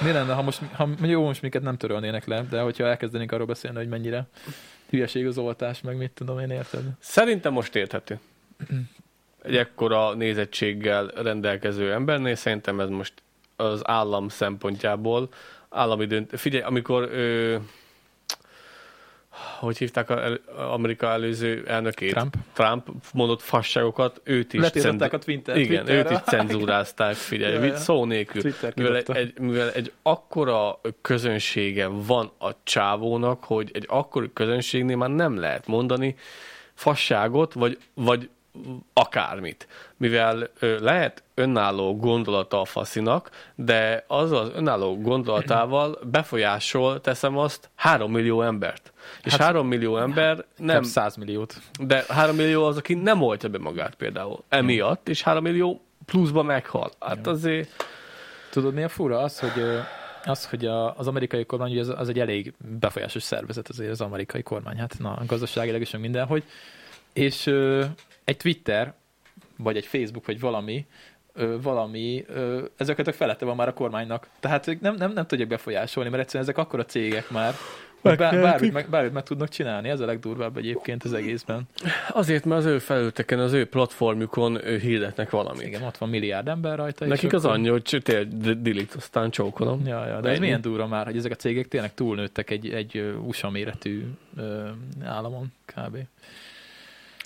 Mi lenne, ha most, ha jó, most minket nem törölnének le, de hogyha elkezdenénk arról beszélni, hogy mennyire hülyeség az oltás, meg mit tudom én, érted? Szerintem most érthető. Egy ekkora nézettséggel rendelkező embernél szerintem ez most az állam szempontjából, állami dönt... Figyelj, amikor ö, hogy hívták a, el, Amerika előző elnökét? Trump. Trump mondott fasságokat, őt is Letiltották a Twitter, igen, Twitterre. őt is cenzúrázták, figyelj, Ja, ja, szó nélkül. Twitter Mivel egy, kidobta. egy, mivel egy akkora közönsége van a csávónak, hogy egy akkora közönségnél már nem lehet mondani fasságot, vagy, vagy akármit. Mivel ö, lehet önálló gondolata a faszinak, de az az önálló gondolatával befolyásol, teszem azt, három millió embert. És Hát- három millió ember Nem 100 milliót. de három millió az, aki nem oltja be magát például. Emiatt, és három millió pluszba meghal. Hát azért... Tudod, mi a fura? Az, hogy, az, hogy a, az amerikai kormány, az, az egy elég befolyásos szervezet azért az amerikai kormány, hát na, gazdaságilag is mindenhogy. És egy Twitter, vagy egy Facebook, vagy valami, ö, valami, ö, ezeket a felette van már a kormánynak. Tehát nem, nem, nem tudják befolyásolni, mert egyszerűen ezek akkora cégek már, hogy bár, bármit, meg, bármit meg tudnak csinálni. Ez a legdurvább egyébként az egészben. Azért, mert az ő felületeken, az ő platformjukon ő hirdetnek valamit. Igen, ott van milliárd ember rajta. Nekik az annyi, hogy tényleg delete, aztán csókolom. Ja, ja, de ez milyen durva már, hogy ezek a cégek tényleg túlnőttek egy, egy USA méretű államon kb.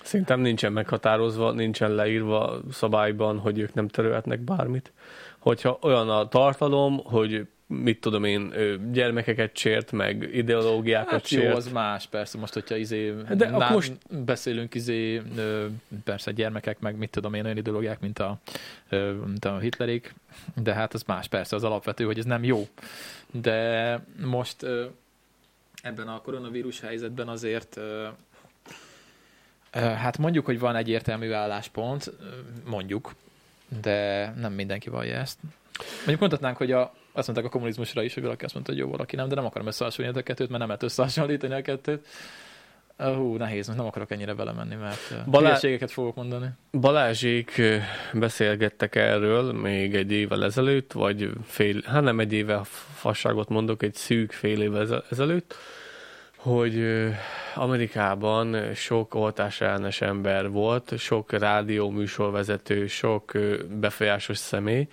Szerintem nincsen meghatározva, nincsen leírva szabályban, hogy ők nem törölhetnek bármit. Hogyha olyan a tartalom, hogy mit tudom én, gyermekeket sért, meg ideológiákat Hát jó, sért. az más, persze, most, hogyha izé, De de akkor ná, most- beszélünk izé, persze gyermekek, meg mit tudom én, olyan ideológiák, mint a, mint a Hitlerék, de hát az más, persze, az alapvető, hogy ez nem jó. De most ebben a koronavírus helyzetben azért hát mondjuk, hogy van egyértelmű álláspont, mondjuk, de nem mindenki vallja ezt. Mondjuk mondhatnánk, hogy a, azt mondták a kommunizmusra is, hogy valaki azt mondta, hogy jó, valaki nem, de nem akarom összehasonlítani a kettőt, mert nem lehet összehasonlítani a kettőt. Hú, nehéz, nem akarok ennyire belemenni, mert Balá- hülyeségeket fogok mondani. Balázsék beszélgettek erről még egy évvel ezelőtt, vagy fél, hát nem egy éve fasságot mondok, egy szűk fél évvel eze- ezelőtt, hogy Amerikában sok oltásellenes ember volt, sok rádió műsorvezető, sok befolyásos személy,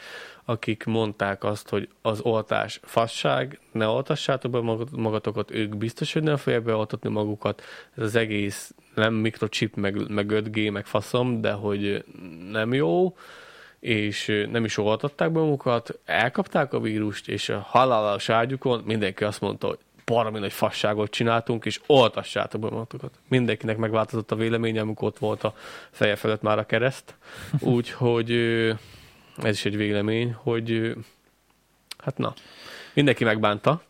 akik mondták azt, hogy az oltás fasság, ne oltassátok be magat- magatokat, ők biztos, hogy nem fogják beoltatni magukat, ez az egész nem mikrochip, meg, meg 5G, meg faszom, de hogy nem jó, és nem is oltatták be magukat, elkapták a vírust, és a halálos ágyukon mindenki azt mondta, hogy baromi nagy fasságot csináltunk, és oltassátok be magatokat. Mindenkinek megváltozott a véleménye, amikor ott volt a feje felett már a kereszt. Úgyhogy ez is egy vélemény, hogy hát na, mindenki megbánta.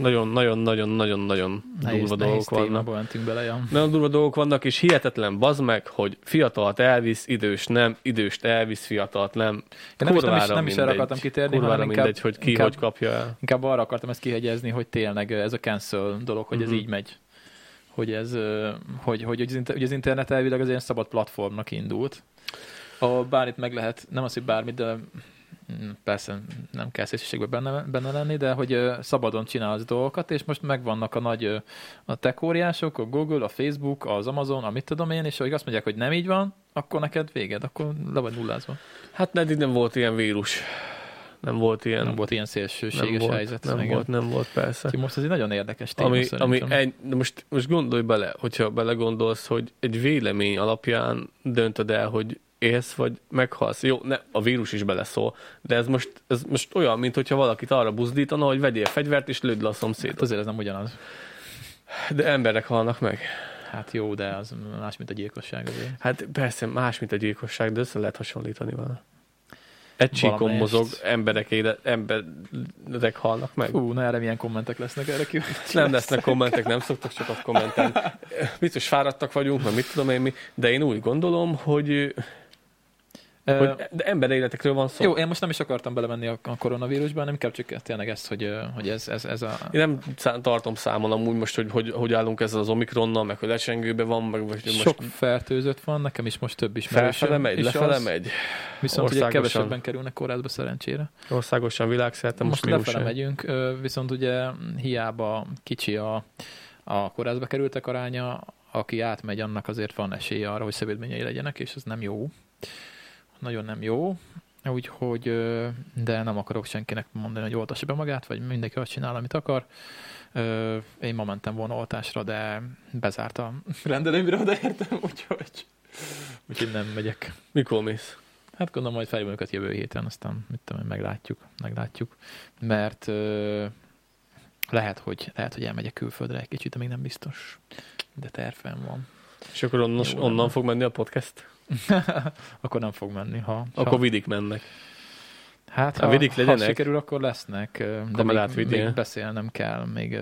Nagyon, nagyon, nagyon, nagyon, nagyon Nehéz, durva dolgok vannak. mentünk bele, ja. Nagyon durva dolgok vannak, és hihetetlen bazd meg, hogy fiatalt elvisz, idős nem, időst elvisz, fiatalt nem. Én nem is, nem is, nem is erre akartam kitérni, Kurvára hanem inkább, mindegy, hogy ki inkább, hogy kapja el. inkább arra akartam ezt kihegyezni, hogy tényleg ez a cancel dolog, hogy Mhm. ez így megy. Hogy ez, hogy, hogy, hogy, az, internet elvileg az ilyen szabad platformnak indult. Ahol bármit meg lehet, nem az, hogy bármit, de persze nem kell szélsőségben benne, benne lenni, de hogy szabadon csinálsz dolgokat, és most megvannak a nagy a tech óriások, a Google, a Facebook, az Amazon, a mit tudom én, és hogy azt mondják, hogy nem így van, akkor neked véged, akkor le vagy nullázva. Hát eddig nem volt ilyen vírus. Nem volt ilyen. Nem volt ilyen nem szélsőséges volt, helyzet. Nem igen. volt, nem volt, persze. Úgyhogy most ez egy nagyon érdekes téma Ami, ami szerintem. egy, de most, most gondolj bele, hogyha belegondolsz, hogy egy vélemény alapján döntöd el, hogy élsz, vagy meghalsz. Jó, ne, a vírus is beleszól, de ez most, ez most olyan, mint hogyha valakit arra buzdítana, hogy vegyél fegyvert és lőd le a Hát szomszédot. azért ez nem ugyanaz. De emberek halnak meg. Hát jó, de az más, mint a gyilkosság azért. Hát persze más, mint a gyilkosság, de össze lehet hasonlítani vele. Egy csíkon mozog, emberek, éle, emberek halnak meg. Fú, na erre milyen kommentek lesznek erre ki. Nem lesznek kommentek, nem szoktak sokat kommentelni. Biztos fáradtak vagyunk, mert mit tudom én mi, de én úgy gondolom, hogy, hogy de emberéletekről van szó. Jó, én most nem is akartam belemenni a a koronavírusba, hanem inkább csak tényleg ezt, hogy, hogy ez, ez, ez a... Én nem tartom számon amúgy most, hogy, hogy hogy állunk ezzel az Omikronnal, meg hogy lecsengőben van, meg vagy hogy Sok most fertőzött van, nekem is most több ismerősöm. felfele megy, és lefele az- megy. Viszont ugye kevesebben kerülnek kórházba szerencsére. Országosan világszerte Most, most, most lefele egy. megyünk, viszont ugye hiába kicsi a, a kórházba kerültek aránya, aki átmegy, annak azért van esélye arra, hogy szövődményei legyenek, és ez nem jó. Nagyon nem jó. úgyhogy, de nem akarok senkinek mondani, hogy oltassa be magát, vagy mindenki azt csinál, amit akar. Én ma mentem volna oltásra, de bezárt a rendelőmre odaértem, úgyhogy, úgyhogy nem megyek. Mikor mész? Hát gondolom, majd felhívom őket jövő héten, aztán mit tudom, meglátjuk, meglátjuk. Mert ö, lehet, hogy, lehet, hogy elmegyek külföldre egy kicsit, de még nem biztos. De tervem van. És akkor onnan, Jó onnan fog menni a podcast? akkor nem fog menni, ha, Akkor ha vidik mennek. hát, ha ha, vidik ha legyenek, sikerül, akkor lesznek, de még, vigyél. még beszélnem kell, még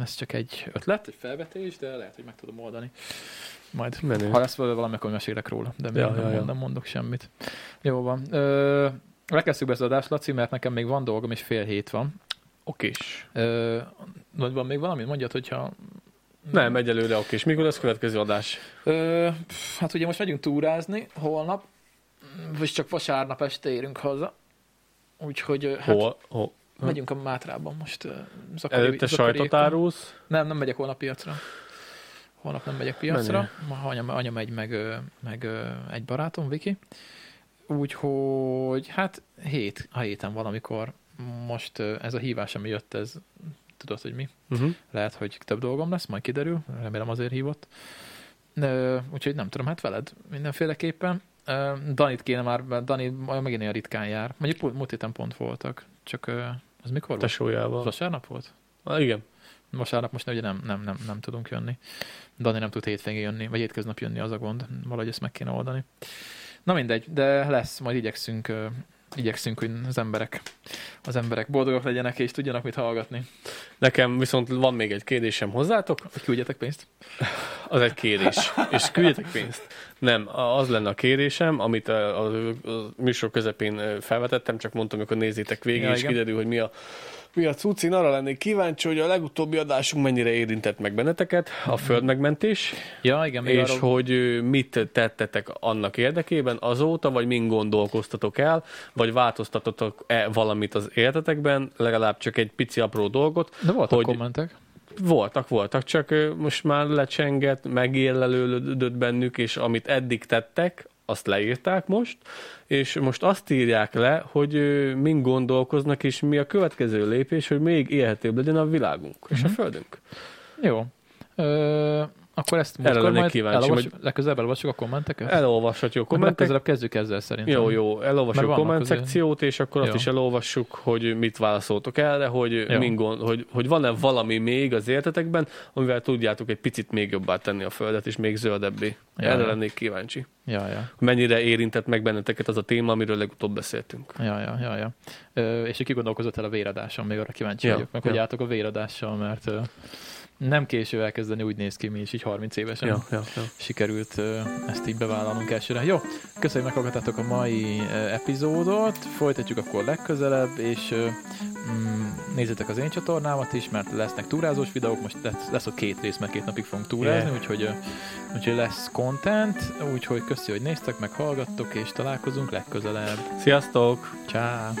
ez csak egy ötlet, egy felvetés, de lehet, hogy meg tudom oldani. Majd Menő. ha lesz valami, akkor mesélek róla, de még Ja, nem, ja, nem mondok semmit. Jó van. Ö, Lekezdtük be az adást, Laci, mert nekem még van dolgom, és fél hét van. Okés. Ö, vagy van még valami? Mondjad, hogyha... Nem, egyelőre okés. Mikor lesz következő adás? Ö, hát ugye most megyünk túrázni holnap, vagy csak vasárnap este érünk haza. Úgyhogy hát Hol? Hol? megyünk a Mátrában most. Zakari, Előtte sajtot Zakariékkal. árulsz? Nem, nem megyek holnap piacra. Holnap nem megyek piacra. Ma anya, anya megy, meg, meg egy barátom, Viki. Úgyhogy hát hét, a héten valamikor most ez a hívás, ami jött, ez tudod, hogy mi? Uh-huh. Lehet, hogy több dolgom lesz, majd kiderül, remélem azért hívott. Ö, úgyhogy nem tudom, hát veled mindenféleképpen. Danit kéne már, mert Dani megint olyan ritkán jár. Mondjuk múlt- héten pont voltak, csak az mikor volt? Tesójával. Vasárnap volt? Ah, igen. Vasárnap most ugye nem, nem, nem, nem tudunk jönni. Dani nem tud hétvégén jönni, vagy hétköznap jönni, az a gond. Valahogy ezt meg kéne oldani. Na mindegy, de lesz, majd igyekszünk, igyekszünk, hogy az emberek, az emberek boldogok legyenek, és tudjanak mit hallgatni. Nekem viszont van még egy kérdésem hozzátok. Hogy küldjetek pénzt? Az egy kérés. És küldjetek pénzt. Nem, az lenne a kérésem, amit a, a, a műsor közepén felvetettem, csak mondtam, amikor nézzétek végig, Ja, és igen. kiderül, hogy mi a mi a cucc, én arra lennék kíváncsi, hogy a legutóbbi adásunk mennyire érintett meg benneteket, a földmegmentés, Ja, igen, még és arról, hogy mit tettetek annak érdekében azóta, vagy mind gondolkoztatok el, vagy változtatotok-e valamit az életetekben, legalább csak egy pici apró dolgot. de voltak hogy- kommentek. Voltak, voltak, csak most már lecsengett, megérlelődött bennük, és amit eddig tettek, azt leírták most, és most azt írják le, hogy mind gondolkoznak, és mi a következő lépés, hogy még élhetőbb legyen a világunk és a Mhm. földünk. Jó. Ö, akkor ezt Erre múltkor lennék majd kíváncsi, elolvas, hogy- legközelebb elolvassuk a kommenteket? Elolvashatjuk a Akkor kommentek. legközelebb kezdjük ezzel szerintem. Jó, jó, elolvassuk a komment azért- szekciót, és akkor azt Jó. is elolvassuk, hogy mit válaszoltok erre, hogy, gond, hogy, hogy van-e valami még az életetekben, amivel tudjátok egy picit még jobbá tenni a Földet, és még zöldebbé. Ja, Erre ja. lennék kíváncsi. Ja, ja. Mennyire érintett meg benneteket az a téma, amiről legutóbb beszéltünk. Ja, ja, ja, ja. Ö, és hogy kigondolkozott el a véradáson, még arra kíváncsi Ja, vagyok, meg ja. hogy álltok a véradással, mert ö, nem késő elkezdeni, úgy néz ki mi is, így 30 évesen. Ja, ja, ja. sikerült ezt így bevállalnunk elsőre. Jó, köszönjük, meghallgattátok a mai epizódot, folytatjuk akkor legközelebb, és mm, nézzétek az én csatornámat is, mert lesznek túrázós videók, most lesz, lesz ott két rész, mert két napig fogunk túrázni, Yeah. úgyhogy, úgyhogy lesz content, úgyhogy köszi, hogy néztek, meg hallgattok, és találkozunk legközelebb. Sziasztok! Ciao.